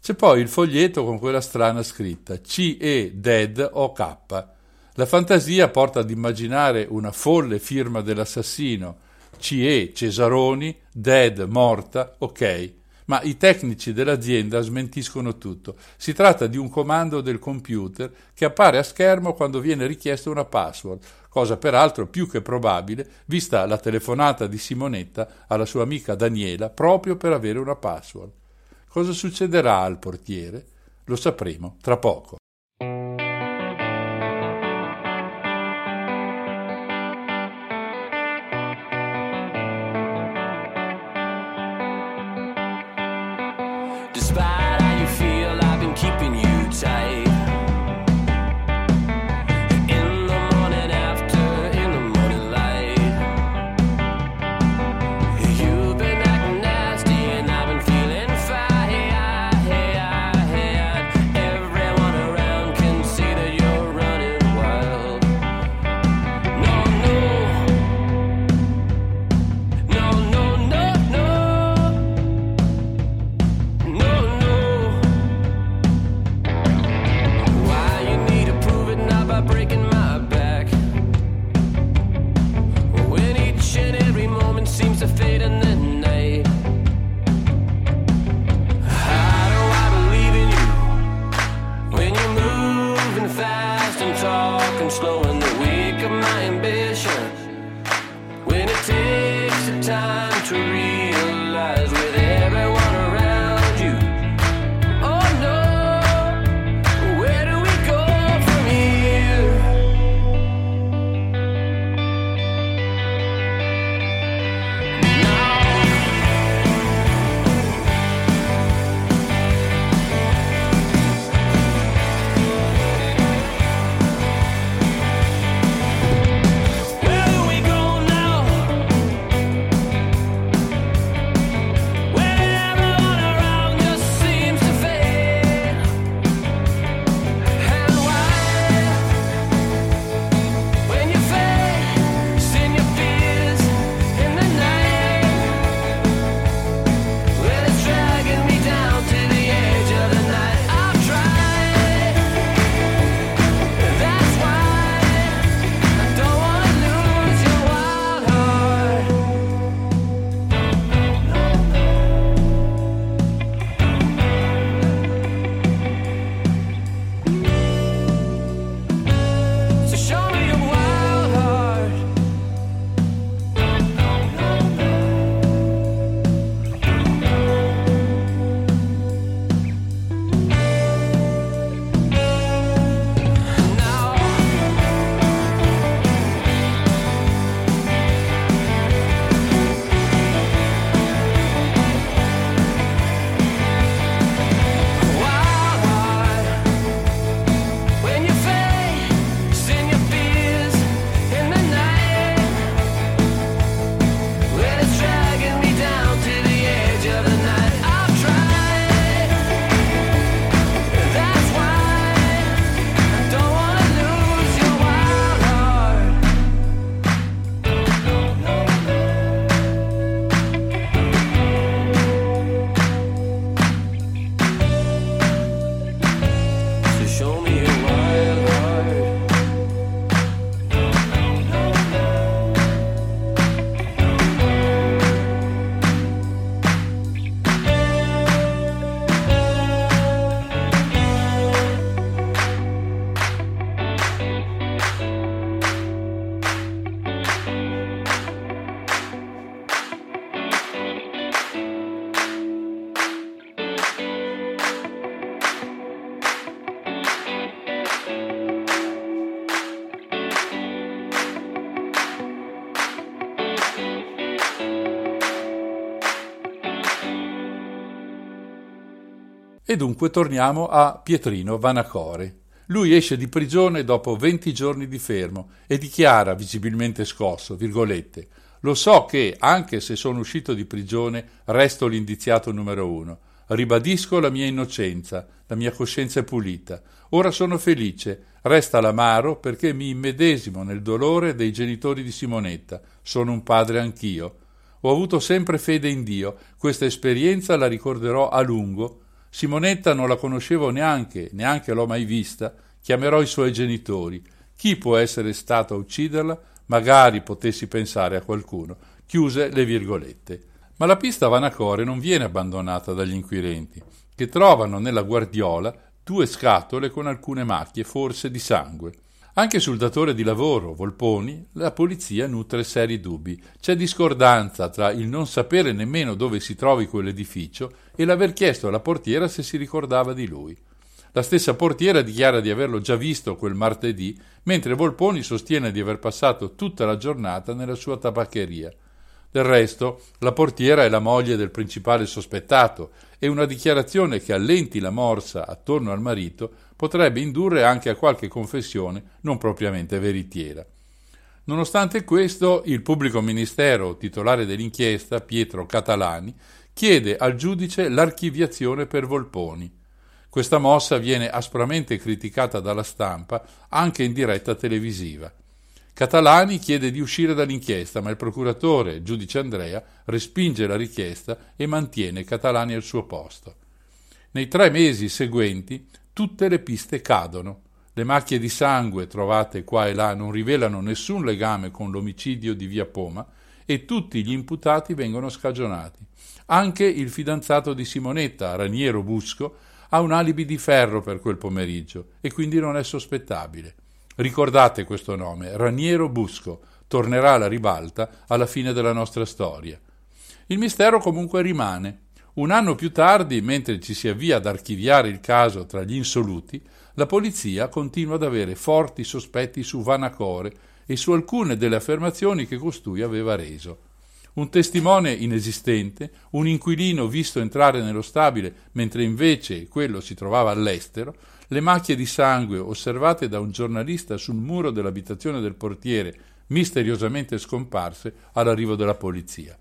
C'è poi il foglietto con quella strana scritta CE Dead OK. La fantasia porta ad immaginare una folle firma dell'assassino CE Cesaroni, Dead morta, ok ma i tecnici dell'azienda smentiscono tutto. Si tratta di un comando del computer che appare a schermo quando viene richiesta una password, cosa peraltro più che probabile, vista la telefonata di Simonetta alla sua amica Daniela proprio per avere una password. Cosa succederà al portiere? Lo sapremo tra poco. E dunque torniamo a Pietrino Vanacore. Lui esce di prigione dopo 20 giorni di fermo e dichiara, visibilmente scosso, virgolette, lo so che, anche se sono uscito di prigione, resto l'indiziato numero uno. Ribadisco la mia innocenza, la mia coscienza è pulita. Ora sono felice, resta l'amaro perché mi immedesimo nel dolore dei genitori di Simonetta. Sono un padre anch'io. Ho avuto sempre fede in Dio, questa esperienza la ricorderò a lungo Simonetta non la conoscevo neanche, neanche l'ho mai vista. Chiamerò i suoi genitori. Chi può essere stato a ucciderla? Magari potessi pensare a qualcuno. Chiuse le virgolette. Ma la pista Vanacore non viene abbandonata dagli inquirenti, che trovano nella guardiola due scatole con alcune macchie, forse di sangue. Anche sul datore di lavoro, Volponi, la polizia nutre seri dubbi. C'è discordanza tra il non sapere nemmeno dove si trovi quell'edificio e l'aver chiesto alla portiera se si ricordava di lui. La stessa portiera dichiara di averlo già visto quel martedì, mentre Volponi sostiene di aver passato tutta la giornata nella sua tabaccheria. Del resto, la portiera è la moglie del principale sospettato e una dichiarazione che allenti la morsa attorno al marito potrebbe indurre anche a qualche confessione non propriamente veritiera. Nonostante questo, il pubblico ministero titolare dell'inchiesta, Pietro Catalani, chiede al giudice l'archiviazione per Volponi. Questa mossa viene aspramente criticata dalla stampa anche in diretta televisiva. Catalani chiede di uscire dall'inchiesta, ma il procuratore, giudice Andrea, respinge la richiesta e mantiene Catalani al suo posto. Nei tre mesi seguenti tutte le piste cadono. Le macchie di sangue trovate qua e là non rivelano nessun legame con l'omicidio di Via Poma e tutti gli imputati vengono scagionati. Anche il fidanzato di Simonetta, Raniero Busco, ha un alibi di ferro per quel pomeriggio e quindi non è sospettabile. Ricordate questo nome, Raniero Busco, tornerà alla ribalta alla fine della nostra storia. Il mistero comunque rimane. Un anno più tardi, mentre ci si avvia ad archiviare il caso tra gli insoluti, la polizia continua ad avere forti sospetti su Vanacore e su alcune delle affermazioni che costui aveva reso. Un testimone inesistente, un inquilino visto entrare nello stabile mentre invece quello si trovava all'estero, le macchie di sangue osservate da un giornalista sul muro dell'abitazione del portiere, misteriosamente scomparse all'arrivo della polizia.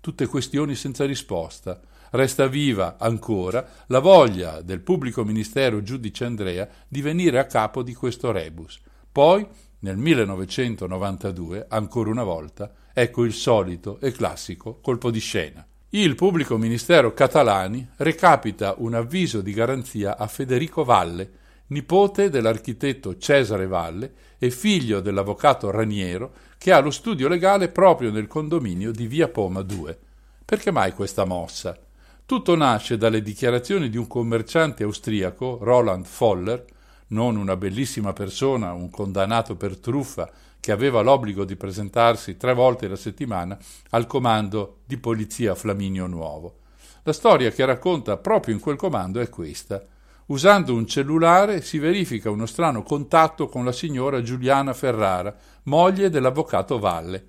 Tutte questioni senza risposta. Resta viva ancora la voglia del pubblico ministero giudice Andrea di venire a capo di questo rebus. Poi, nel 1992, ancora una volta, ecco il solito e classico colpo di scena. Il pubblico ministero Catalani recapita un avviso di garanzia a Federico Valle, nipote dell'architetto Cesare Valle e figlio dell'avvocato Raniero, che ha lo studio legale proprio nel condominio di Via Poma 2. Perché mai questa mossa? Tutto nasce dalle dichiarazioni di un commerciante austriaco, Roland Foller, non una bellissima persona, un condannato per truffa che aveva l'obbligo di presentarsi tre volte la settimana al comando di polizia Flaminio Nuovo. La storia che racconta proprio in quel comando è questa. Usando un cellulare si verifica uno strano contatto con la signora Giuliana Ferrara, moglie dell'avvocato Valle.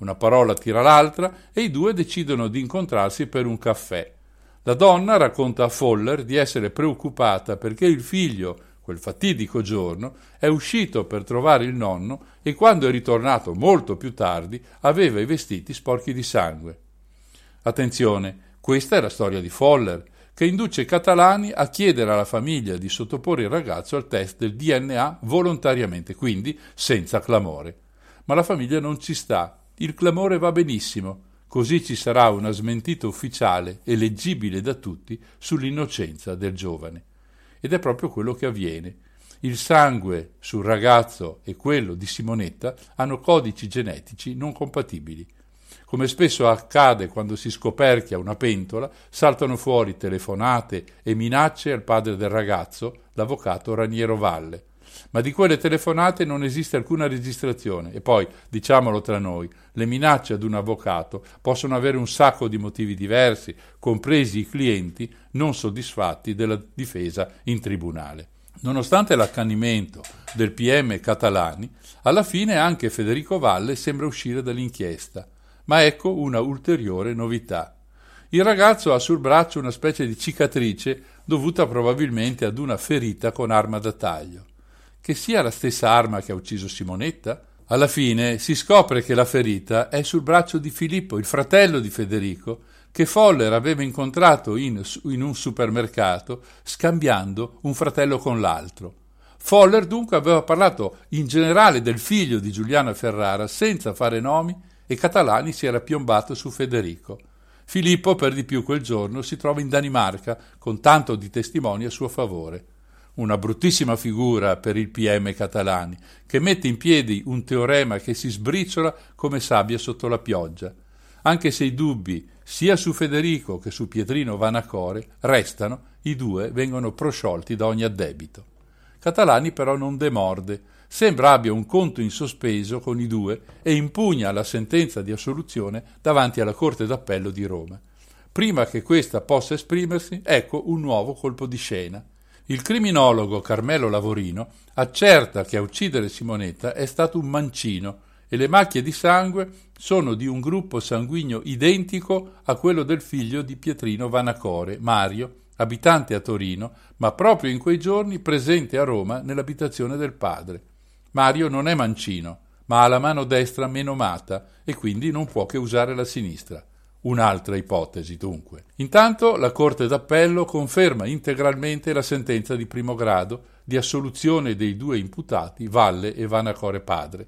Una parola tira l'altra e i due decidono di incontrarsi per un caffè. La donna racconta a Foller di essere preoccupata perché il figlio, quel fatidico giorno, è uscito per trovare il nonno e quando è ritornato molto più tardi aveva i vestiti sporchi di sangue. Attenzione, questa è la storia di Foller, che induce catalani a chiedere alla famiglia di sottoporre il ragazzo al test del DNA volontariamente, quindi senza clamore. Ma la famiglia non ci sta, il clamore va benissimo, così ci sarà una smentita ufficiale e leggibile da tutti sull'innocenza del giovane. Ed è proprio quello che avviene. Il sangue sul ragazzo e quello di Simonetta hanno codici genetici non compatibili. Come spesso accade quando si scoperchia una pentola, saltano fuori telefonate e minacce al padre del ragazzo, l'avvocato Raniero Valle. Ma di quelle telefonate non esiste alcuna registrazione. E poi, diciamolo tra noi, le minacce ad un avvocato possono avere un sacco di motivi diversi, compresi i clienti non soddisfatti della difesa in tribunale. Nonostante l'accanimento del PM Catalani, alla fine anche Federico Valle sembra uscire dall'inchiesta. Ma ecco una ulteriore novità. Il ragazzo ha sul braccio una specie di cicatrice dovuta probabilmente ad una ferita con arma da taglio. Che sia la stessa arma che ha ucciso Simonetta? Alla fine si scopre che la ferita è sul braccio di Filippo, il fratello di Federico, che Foller aveva incontrato in, in un supermercato scambiando un fratello con l'altro. Foller dunque aveva parlato in generale del figlio di Giuliana Ferrara senza fare nomi e Catalani si era piombato su Federico. Filippo per di più quel giorno si trova in Danimarca con tanto di testimoni a suo favore. Una bruttissima figura per il PM Catalani, che mette in piedi un teorema che si sbriciola come sabbia sotto la pioggia. Anche se i dubbi sia su Federico che su Pietrino Vanacore restano, i due vengono prosciolti da ogni addebito. Catalani però non demorde, sembra abbia un conto in sospeso con i due e impugna la sentenza di assoluzione davanti alla Corte d'Appello di Roma. Prima che questa possa esprimersi, ecco un nuovo colpo di scena. Il criminologo Carmelo Lavorino accerta che a uccidere Simonetta è stato un mancino e le macchie di sangue sono di un gruppo sanguigno identico a quello del figlio di Pietrino Vanacore, Mario, abitante a Torino, ma proprio in quei giorni presente a Roma nell'abitazione del padre. Mario non è mancino, ma ha la mano destra menomata e quindi non può che usare la sinistra. Un'altra ipotesi, dunque. Intanto la Corte d'Appello conferma integralmente la sentenza di primo grado di assoluzione dei due imputati, Valle e Vanacore padre.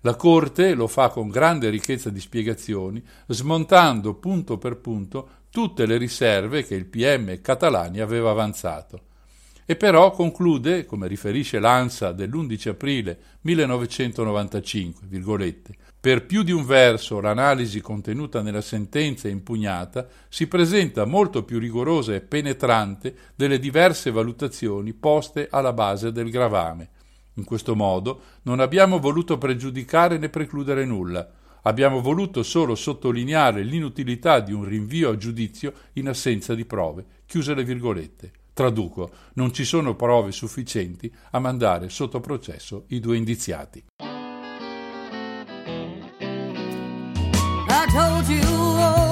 La Corte lo fa con grande ricchezza di spiegazioni, smontando punto per punto tutte le riserve che il PM Catalani aveva avanzato. E però conclude, come riferisce l'ANSA dell'11 aprile 1995, virgolette, per più di un verso l'analisi contenuta nella sentenza impugnata si presenta molto più rigorosa e penetrante delle diverse valutazioni poste alla base del gravame. In questo modo non abbiamo voluto pregiudicare né precludere nulla, Abbiamo voluto solo sottolineare l'inutilità di un rinvio a giudizio in assenza di prove. Chiuse le virgolette. Traduco, non ci sono prove sufficienti a mandare sotto processo i due indiziati. Told you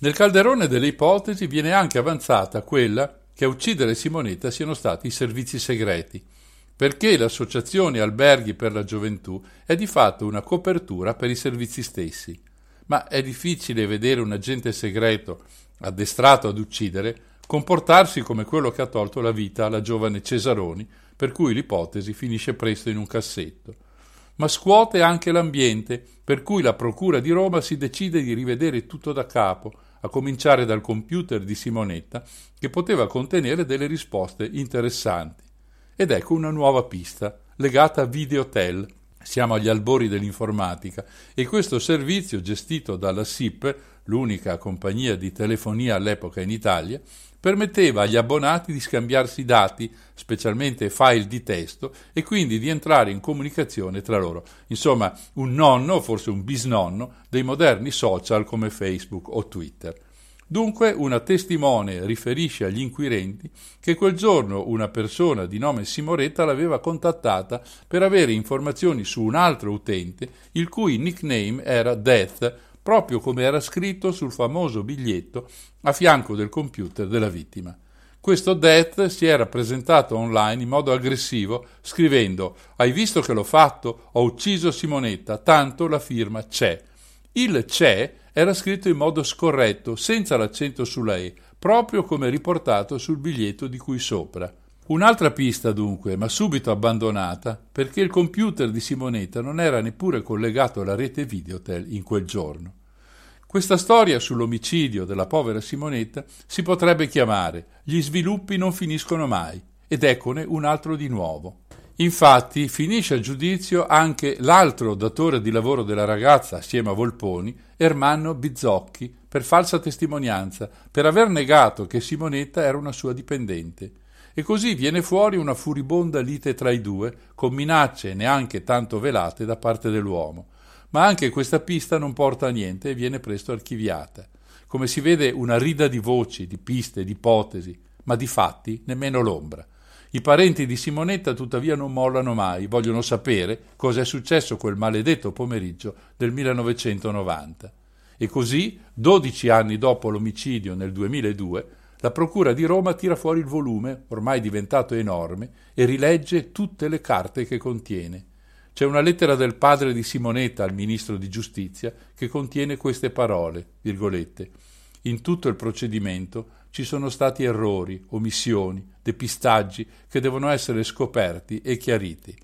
Nel calderone delle ipotesi viene anche avanzata quella che a uccidere Simonetta siano stati i servizi segreti, perché l'associazione Alberghi per la Gioventù è di fatto una copertura per i servizi stessi. Ma è difficile vedere un agente segreto addestrato ad uccidere comportarsi come quello che ha tolto la vita alla giovane Cesaroni, per cui l'ipotesi finisce presto in un cassetto. Ma scuote anche l'ambiente, per cui la Procura di Roma si decide di rivedere tutto da capo, a cominciare dal computer di Simonetta, che poteva contenere delle risposte interessanti. Ed ecco una nuova pista, legata a Videotel. Siamo agli albori dell'informatica e questo servizio, gestito dalla SIP, l'unica compagnia di telefonia all'epoca in Italia, permetteva agli abbonati di scambiarsi dati, specialmente file di testo, e quindi di entrare in comunicazione tra loro. Insomma, un nonno, forse un bisnonno, dei moderni social come Facebook o Twitter. Dunque una testimone riferisce agli inquirenti che quel giorno una persona di nome Simoretta l'aveva contattata per avere informazioni su un altro utente il cui nickname era Death proprio come era scritto sul famoso biglietto a fianco del computer della vittima. Questo Death si era presentato online in modo aggressivo scrivendo Hai visto che l'ho fatto? Ho ucciso Simonetta, tanto la firma c'è. Il c'è era scritto in modo scorretto, senza l'accento sulla E, proprio come riportato sul biglietto di cui sopra. Un'altra pista dunque, ma subito abbandonata, perché il computer di Simonetta non era neppure collegato alla rete Videotel in quel giorno. Questa storia sull'omicidio della povera Simonetta si potrebbe chiamare Gli sviluppi non finiscono mai, ed eccone un altro di nuovo. Infatti finisce a giudizio anche l'altro datore di lavoro della ragazza assieme a Volponi, Ermanno Bizzocchi, per falsa testimonianza, per aver negato che Simonetta era una sua dipendente. E così viene fuori una furibonda lite tra i due, con minacce neanche tanto velate da parte dell'uomo ma anche questa pista non porta a niente e viene presto archiviata. Come si vede una rida di voci, di piste, di ipotesi, ma di fatti nemmeno l'ombra. I parenti di Simonetta tuttavia non mollano mai, vogliono sapere cosa è successo quel maledetto pomeriggio del 1990. E così, dodici anni dopo l'omicidio nel 2002, la Procura di Roma tira fuori il volume, ormai diventato enorme, e rilegge tutte le carte che contiene. C'è una lettera del padre di Simonetta al ministro di giustizia che contiene queste parole, virgolette. In tutto il procedimento ci sono stati errori, omissioni, depistaggi che devono essere scoperti e chiariti.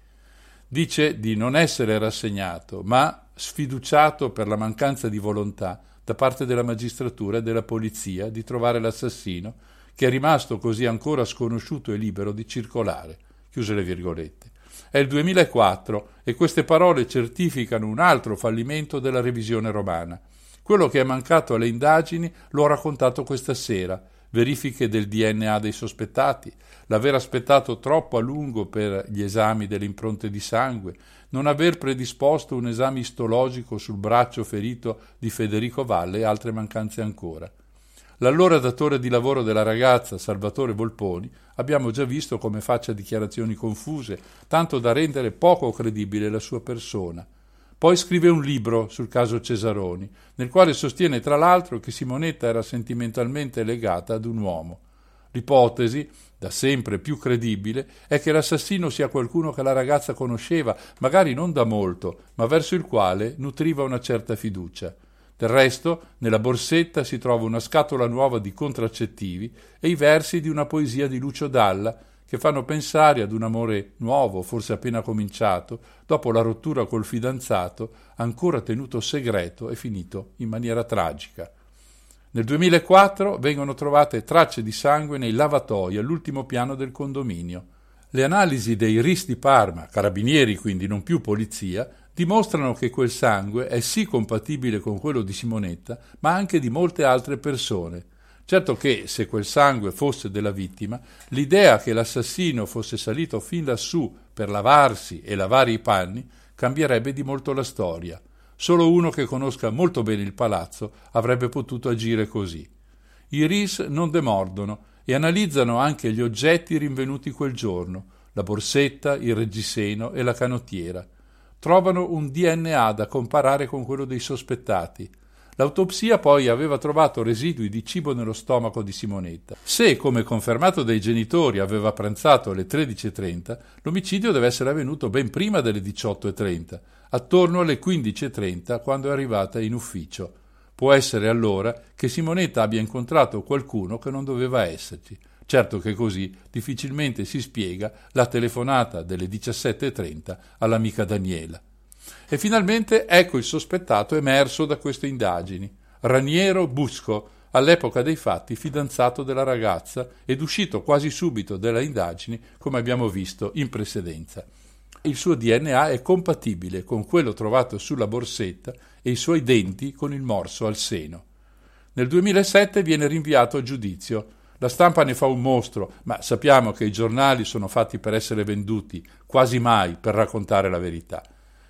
Dice di non essere rassegnato, ma sfiduciato per la mancanza di volontà da parte della magistratura e della polizia di trovare l'assassino, che è rimasto così ancora sconosciuto e libero di circolare. Chiuse le virgolette. È il 2004 e queste parole certificano un altro fallimento della revisione romana. Quello che è mancato alle indagini l'ho raccontato questa sera. Verifiche del DNA dei sospettati, l'aver aspettato troppo a lungo per gli esami delle impronte di sangue, non aver predisposto un esame istologico sul braccio ferito di Federico Valle e altre mancanze ancora. L'allora datore di lavoro della ragazza, Salvatore Volponi, abbiamo già visto come faccia dichiarazioni confuse, tanto da rendere poco credibile la sua persona. Poi scrive un libro sul caso Cesaroni, nel quale sostiene tra l'altro che Simonetta era sentimentalmente legata ad un uomo. L'ipotesi, da sempre più credibile, è che l'assassino sia qualcuno che la ragazza conosceva, magari non da molto, ma verso il quale nutriva una certa fiducia. Del resto, nella borsetta si trova una scatola nuova di contraccettivi e i versi di una poesia di Lucio Dalla che fanno pensare ad un amore nuovo, forse appena cominciato, dopo la rottura col fidanzato, ancora tenuto segreto e finito in maniera tragica. Nel 2004 vengono trovate tracce di sangue nei lavatoi all'ultimo piano del condominio. Le analisi dei RIS di Parma, carabinieri quindi non più polizia, dimostrano che quel sangue è sì compatibile con quello di Simonetta, ma anche di molte altre persone. Certo che, se quel sangue fosse della vittima, l'idea che l'assassino fosse salito fin lassù per lavarsi e lavare i panni cambierebbe di molto la storia. Solo uno che conosca molto bene il palazzo avrebbe potuto agire così. I RIS non demordono e analizzano anche gli oggetti rinvenuti quel giorno, la borsetta, il reggiseno e la canottiera trovano un DNA da comparare con quello dei sospettati. L'autopsia poi aveva trovato residui di cibo nello stomaco di Simonetta. Se, come confermato dai genitori, aveva pranzato alle 13.30, l'omicidio deve essere avvenuto ben prima delle 18.30, attorno alle 15.30 quando è arrivata in ufficio. Può essere allora che Simonetta abbia incontrato qualcuno che non doveva esserci. Certo che così difficilmente si spiega la telefonata delle 17.30 all'amica Daniela. E finalmente ecco il sospettato emerso da queste indagini. Raniero Busco, all'epoca dei fatti fidanzato della ragazza ed uscito quasi subito dalle indagini, come abbiamo visto in precedenza. Il suo DNA è compatibile con quello trovato sulla borsetta e i suoi denti con il morso al seno. Nel 2007 viene rinviato a giudizio. La stampa ne fa un mostro, ma sappiamo che i giornali sono fatti per essere venduti, quasi mai per raccontare la verità.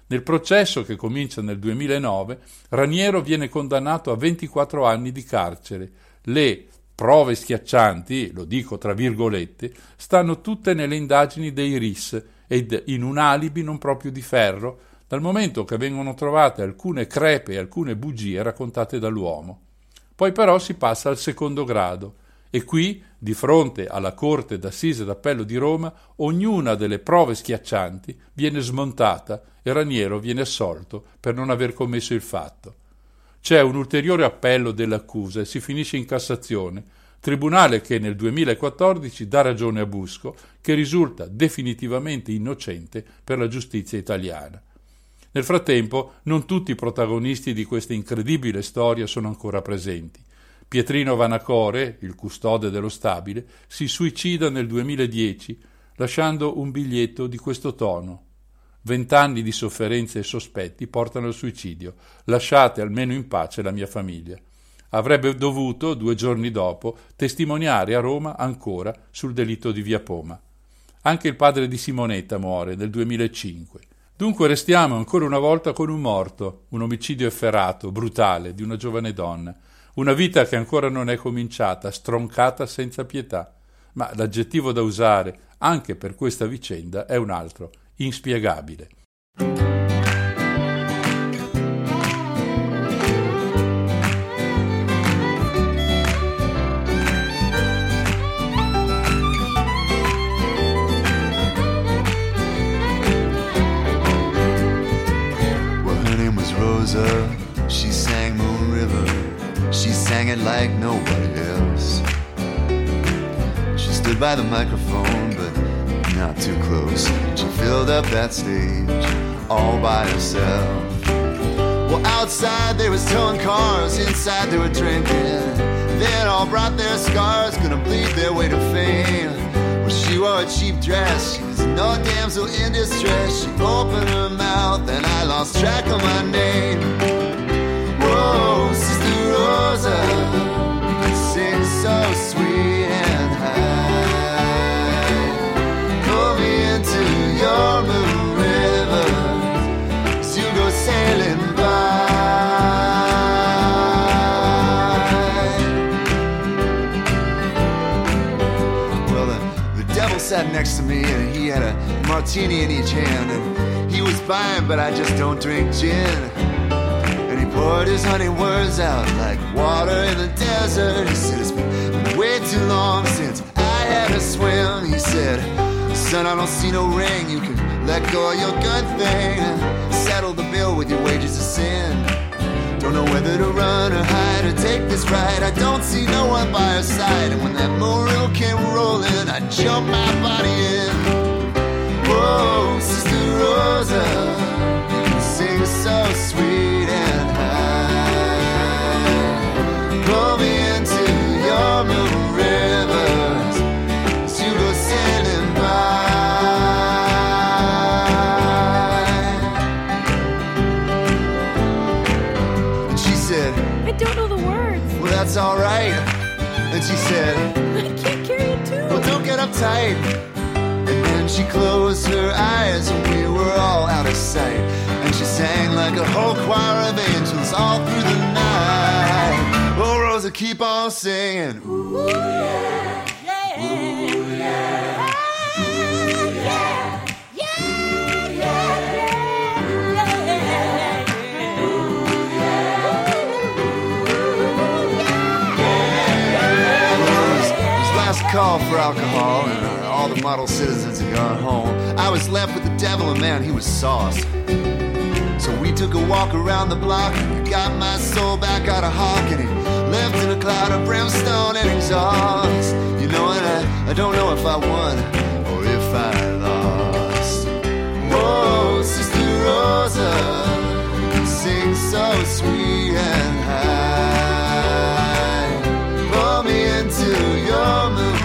Nel processo che comincia nel 2009, Raniero viene condannato a 24 anni di carcere. Le prove schiaccianti, lo dico tra virgolette, stanno tutte nelle indagini dei RIS ed in un alibi non proprio di ferro, dal momento che vengono trovate alcune crepe e alcune bugie raccontate dall'uomo. Poi però si passa al secondo grado, e qui, di fronte alla Corte d'Assise d'Appello di Roma, ognuna delle prove schiaccianti viene smontata e Raniero viene assolto per non aver commesso il fatto. C'è un ulteriore appello dell'accusa e si finisce in Cassazione, tribunale che nel 2014 dà ragione a Busco, che risulta definitivamente innocente per la giustizia italiana. Nel frattempo, non tutti i protagonisti di questa incredibile storia sono ancora presenti. Pietrino Vanacore, il custode dello stabile, si suicida nel 2010 lasciando un biglietto di questo tono. Vent'anni di sofferenze e sospetti portano al suicidio. Lasciate almeno in pace la mia famiglia. Avrebbe dovuto, due giorni dopo, testimoniare a Roma ancora sul delitto di Via Poma. Anche il padre di Simonetta muore nel 2005. Dunque restiamo ancora una volta con un morto, un omicidio efferato, brutale, di una giovane donna una vita che ancora non è cominciata, stroncata senza pietà. Ma l'aggettivo da usare anche per questa vicenda è un altro, inspiegabile. Sang it like nobody else. She stood by the microphone, but not too close. She filled up that stage all by herself. Well, outside they was towing cars, inside they were drinking. They all brought their scars, gonna bleed their way to fame. Well, she wore a cheap dress, she was no damsel in distress. She opened her mouth, and I lost track of my name. Sat next to me and he had a martini in each hand. And he was fine, but I just don't drink gin poured his honey words out like water in the desert. He said, It's been way too long since I had a swim. He said, Son, I don't see no ring. You can let go of your good thing. Settle the bill with your wages of sin. Don't know whether to run or hide or take this ride. I don't see no one by her side. And when that motor came rolling, I jumped my body in. Whoa, Sister Rosa, you sing so sweet and that's all right. And she said, I can't carry a tune. Well, that's alright. And she said, Well, don't get uptight. And then she closed her eyes and we were all out of sight. And she sang like a whole choir of angels all through the night keep on singing. Ooh, yeah. Yeah. Ooh, yeah. Yeah. Call for alcohol, and uh, all the model citizens had gone home. I was left with the devil, and man, he was sauce. So we took a walk around the block, got my soul back out of Hawking left in a cloud of brimstone and exhaust. You know, and I, I don't know if I won or if I lost. Whoa, Sister Rosa, sing so sweet and high. Pull me into your moon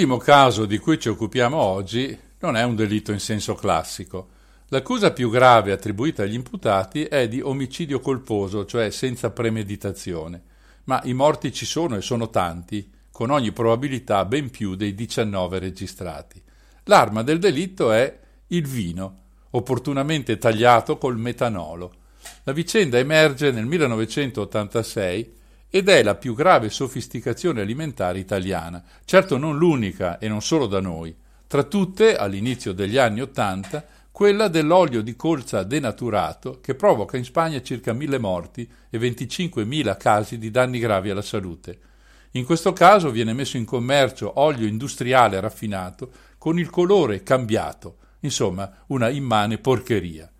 L'ultimo caso di cui ci occupiamo oggi non è un delitto in senso classico. L'accusa più grave attribuita agli imputati è di omicidio colposo, cioè senza premeditazione. Ma i morti ci sono e sono tanti, con ogni probabilità ben più dei 19 registrati. L'arma del delitto è il vino, opportunamente tagliato col metanolo. La vicenda emerge nel 1986 ed è la più grave sofisticazione alimentare italiana, certo non l'unica e non solo da noi. Tra tutte, all'inizio degli anni Ottanta, quella dell'olio di colza denaturato che provoca in Spagna circa mille morti e 25.000 casi di danni gravi alla salute. In questo caso viene messo in commercio olio industriale raffinato con il colore cambiato, insomma una immane porcheria.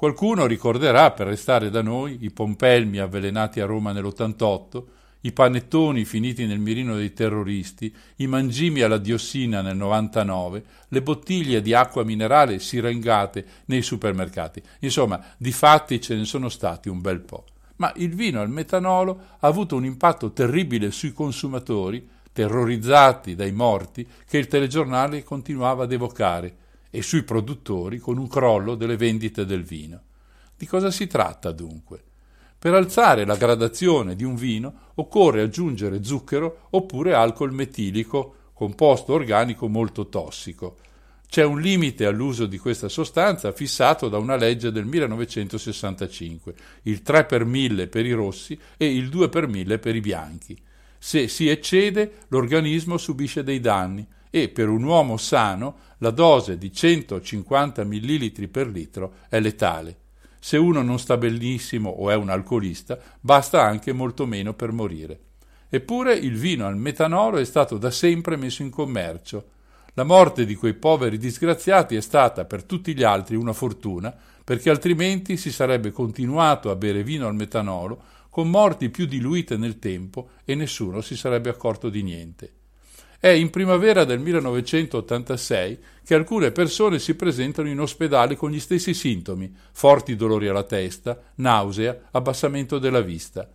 Qualcuno ricorderà, per restare da noi, i pompelmi avvelenati a Roma nell'88, i panettoni finiti nel mirino dei terroristi, i mangimi alla diossina nel 99, le bottiglie di acqua minerale sirengate nei supermercati. Insomma, di fatti ce ne sono stati un bel po'. Ma il vino al metanolo ha avuto un impatto terribile sui consumatori, terrorizzati dai morti che il telegiornale continuava ad evocare, e sui produttori con un crollo delle vendite del vino. Di cosa si tratta dunque? Per alzare la gradazione di un vino occorre aggiungere zucchero oppure alcol metilico, composto organico molto tossico. C'è un limite all'uso di questa sostanza fissato da una legge del 1965, il 3 per 1000 per i rossi e il 2 per 1000 per i bianchi. Se si eccede, l'organismo subisce dei danni e per un uomo sano la dose di 150 ml per litro è letale. Se uno non sta benissimo o è un alcolista, basta anche molto meno per morire. Eppure il vino al metanolo è stato da sempre messo in commercio. La morte di quei poveri disgraziati è stata per tutti gli altri una fortuna, perché altrimenti si sarebbe continuato a bere vino al metanolo con morti più diluite nel tempo e nessuno si sarebbe accorto di niente. È in primavera del 1986 che alcune persone si presentano in ospedale con gli stessi sintomi, forti dolori alla testa, nausea, abbassamento della vista.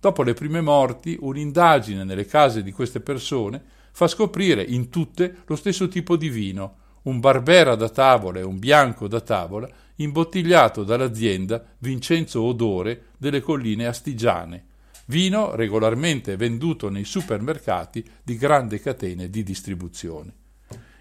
Dopo le prime morti, un'indagine nelle case di queste persone fa scoprire in tutte lo stesso tipo di vino, un Barbera da tavola e un bianco da tavola, imbottigliato dall'azienda Vincenzo Odore delle colline astigiane vino regolarmente venduto nei supermercati di grandi catene di distribuzione.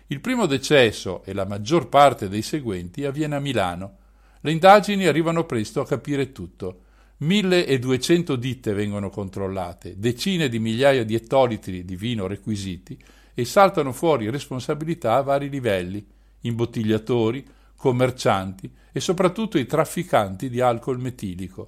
Il primo decesso e la maggior parte dei seguenti avviene a Milano. Le indagini arrivano presto a capire tutto. 1200 ditte vengono controllate, decine di migliaia di ettolitri di vino requisiti e saltano fuori responsabilità a vari livelli, imbottigliatori, commercianti e soprattutto i trafficanti di alcol metilico.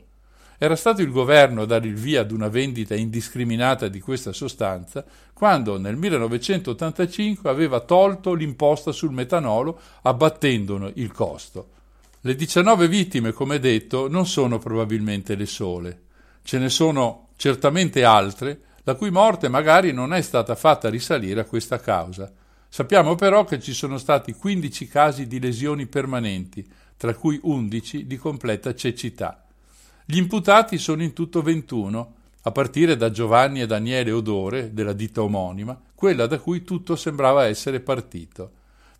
Era stato il governo a dare il via ad una vendita indiscriminata di questa sostanza quando nel 1985 aveva tolto l'imposta sul metanolo abbattendone il costo. Le 19 vittime, come detto, non sono probabilmente le sole. Ce ne sono certamente altre, la cui morte magari non è stata fatta risalire a questa causa. Sappiamo però che ci sono stati 15 casi di lesioni permanenti, tra cui 11 di completa cecità. Gli imputati sono in tutto 21, a partire da Giovanni e Daniele Odore, della ditta omonima, quella da cui tutto sembrava essere partito.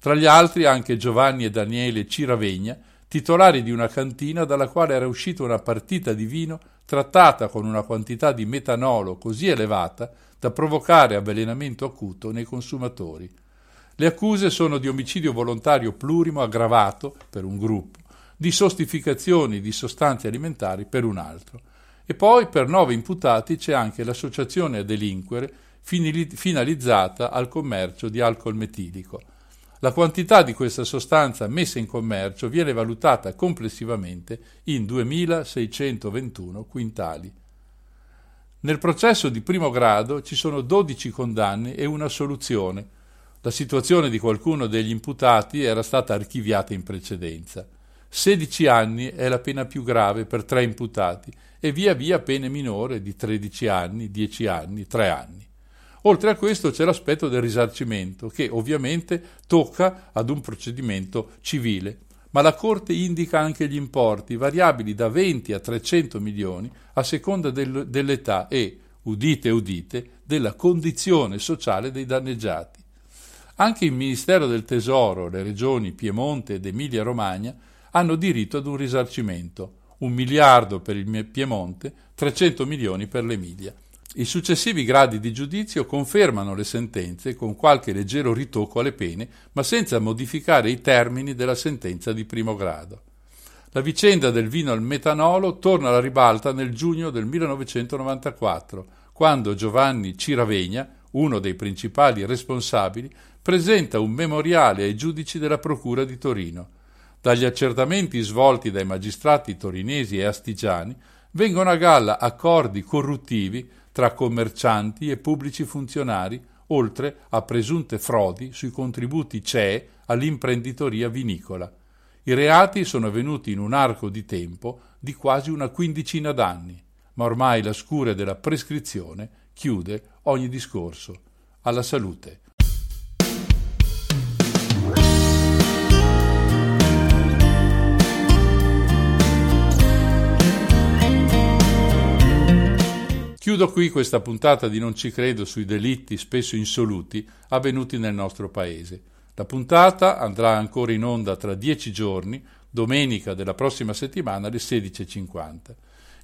Tra gli altri anche Giovanni e Daniele Ciravegna, titolari di una cantina dalla quale era uscita una partita di vino trattata con una quantità di metanolo così elevata da provocare avvelenamento acuto nei consumatori. Le accuse sono di omicidio volontario plurimo aggravato per un gruppo, di sostificazioni di sostanze alimentari per un altro. E poi per nove imputati c'è anche l'associazione a delinquere finalizzata al commercio di alcol metilico. La quantità di questa sostanza messa in commercio viene valutata complessivamente in 2.621 quintali. Nel processo di primo grado ci sono 12 condanne e una assoluzione. La situazione di qualcuno degli imputati era stata archiviata in precedenza. 16 anni è la pena più grave per tre imputati e via via pene minore di 13 anni, 10 anni, 3 anni. Oltre a questo c'è l'aspetto del risarcimento, che ovviamente tocca ad un procedimento civile, ma la Corte indica anche gli importi, variabili da 20 a 300 milioni a seconda del, dell'età e, udite udite, della condizione sociale dei danneggiati. Anche il Ministero del Tesoro, le regioni Piemonte ed Emilia-Romagna hanno diritto ad un risarcimento, un miliardo per il Piemonte, 300 milioni per l'Emilia. I successivi gradi di giudizio confermano le sentenze con qualche leggero ritocco alle pene, ma senza modificare i termini della sentenza di primo grado. La vicenda del vino al metanolo torna alla ribalta nel giugno del 1994, quando Giovanni Ciravegna, uno dei principali responsabili, presenta un memoriale ai giudici della Procura di Torino. Dagli accertamenti svolti dai magistrati torinesi e astigiani vengono a galla accordi corruttivi tra commercianti e pubblici funzionari, oltre a presunte frodi sui contributi CE all'imprenditoria vinicola. I reati sono avvenuti in un arco di tempo di quasi una quindicina d'anni, ma ormai la scure della prescrizione chiude ogni discorso. Alla salute. Chiudo qui questa puntata di Non ci credo sui delitti spesso insoluti avvenuti nel nostro paese. La puntata andrà ancora in onda tra dieci giorni, domenica della prossima settimana alle 16.50.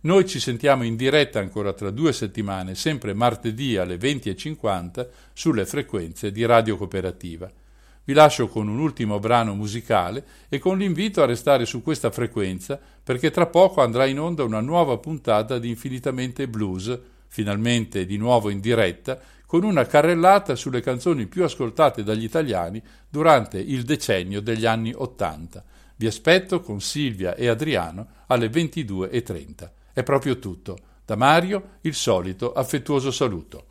Noi ci sentiamo in diretta ancora tra due settimane, sempre martedì alle 20.50 sulle frequenze di Radio Cooperativa. Vi lascio con un ultimo brano musicale e con l'invito a restare su questa frequenza perché tra poco andrà in onda una nuova puntata di Infinitamente Blues finalmente di nuovo in diretta, con una carrellata sulle canzoni più ascoltate dagli italiani durante il decennio degli anni Ottanta. Vi aspetto con Silvia e Adriano alle 22.30. È proprio tutto. Da Mario il solito affettuoso saluto.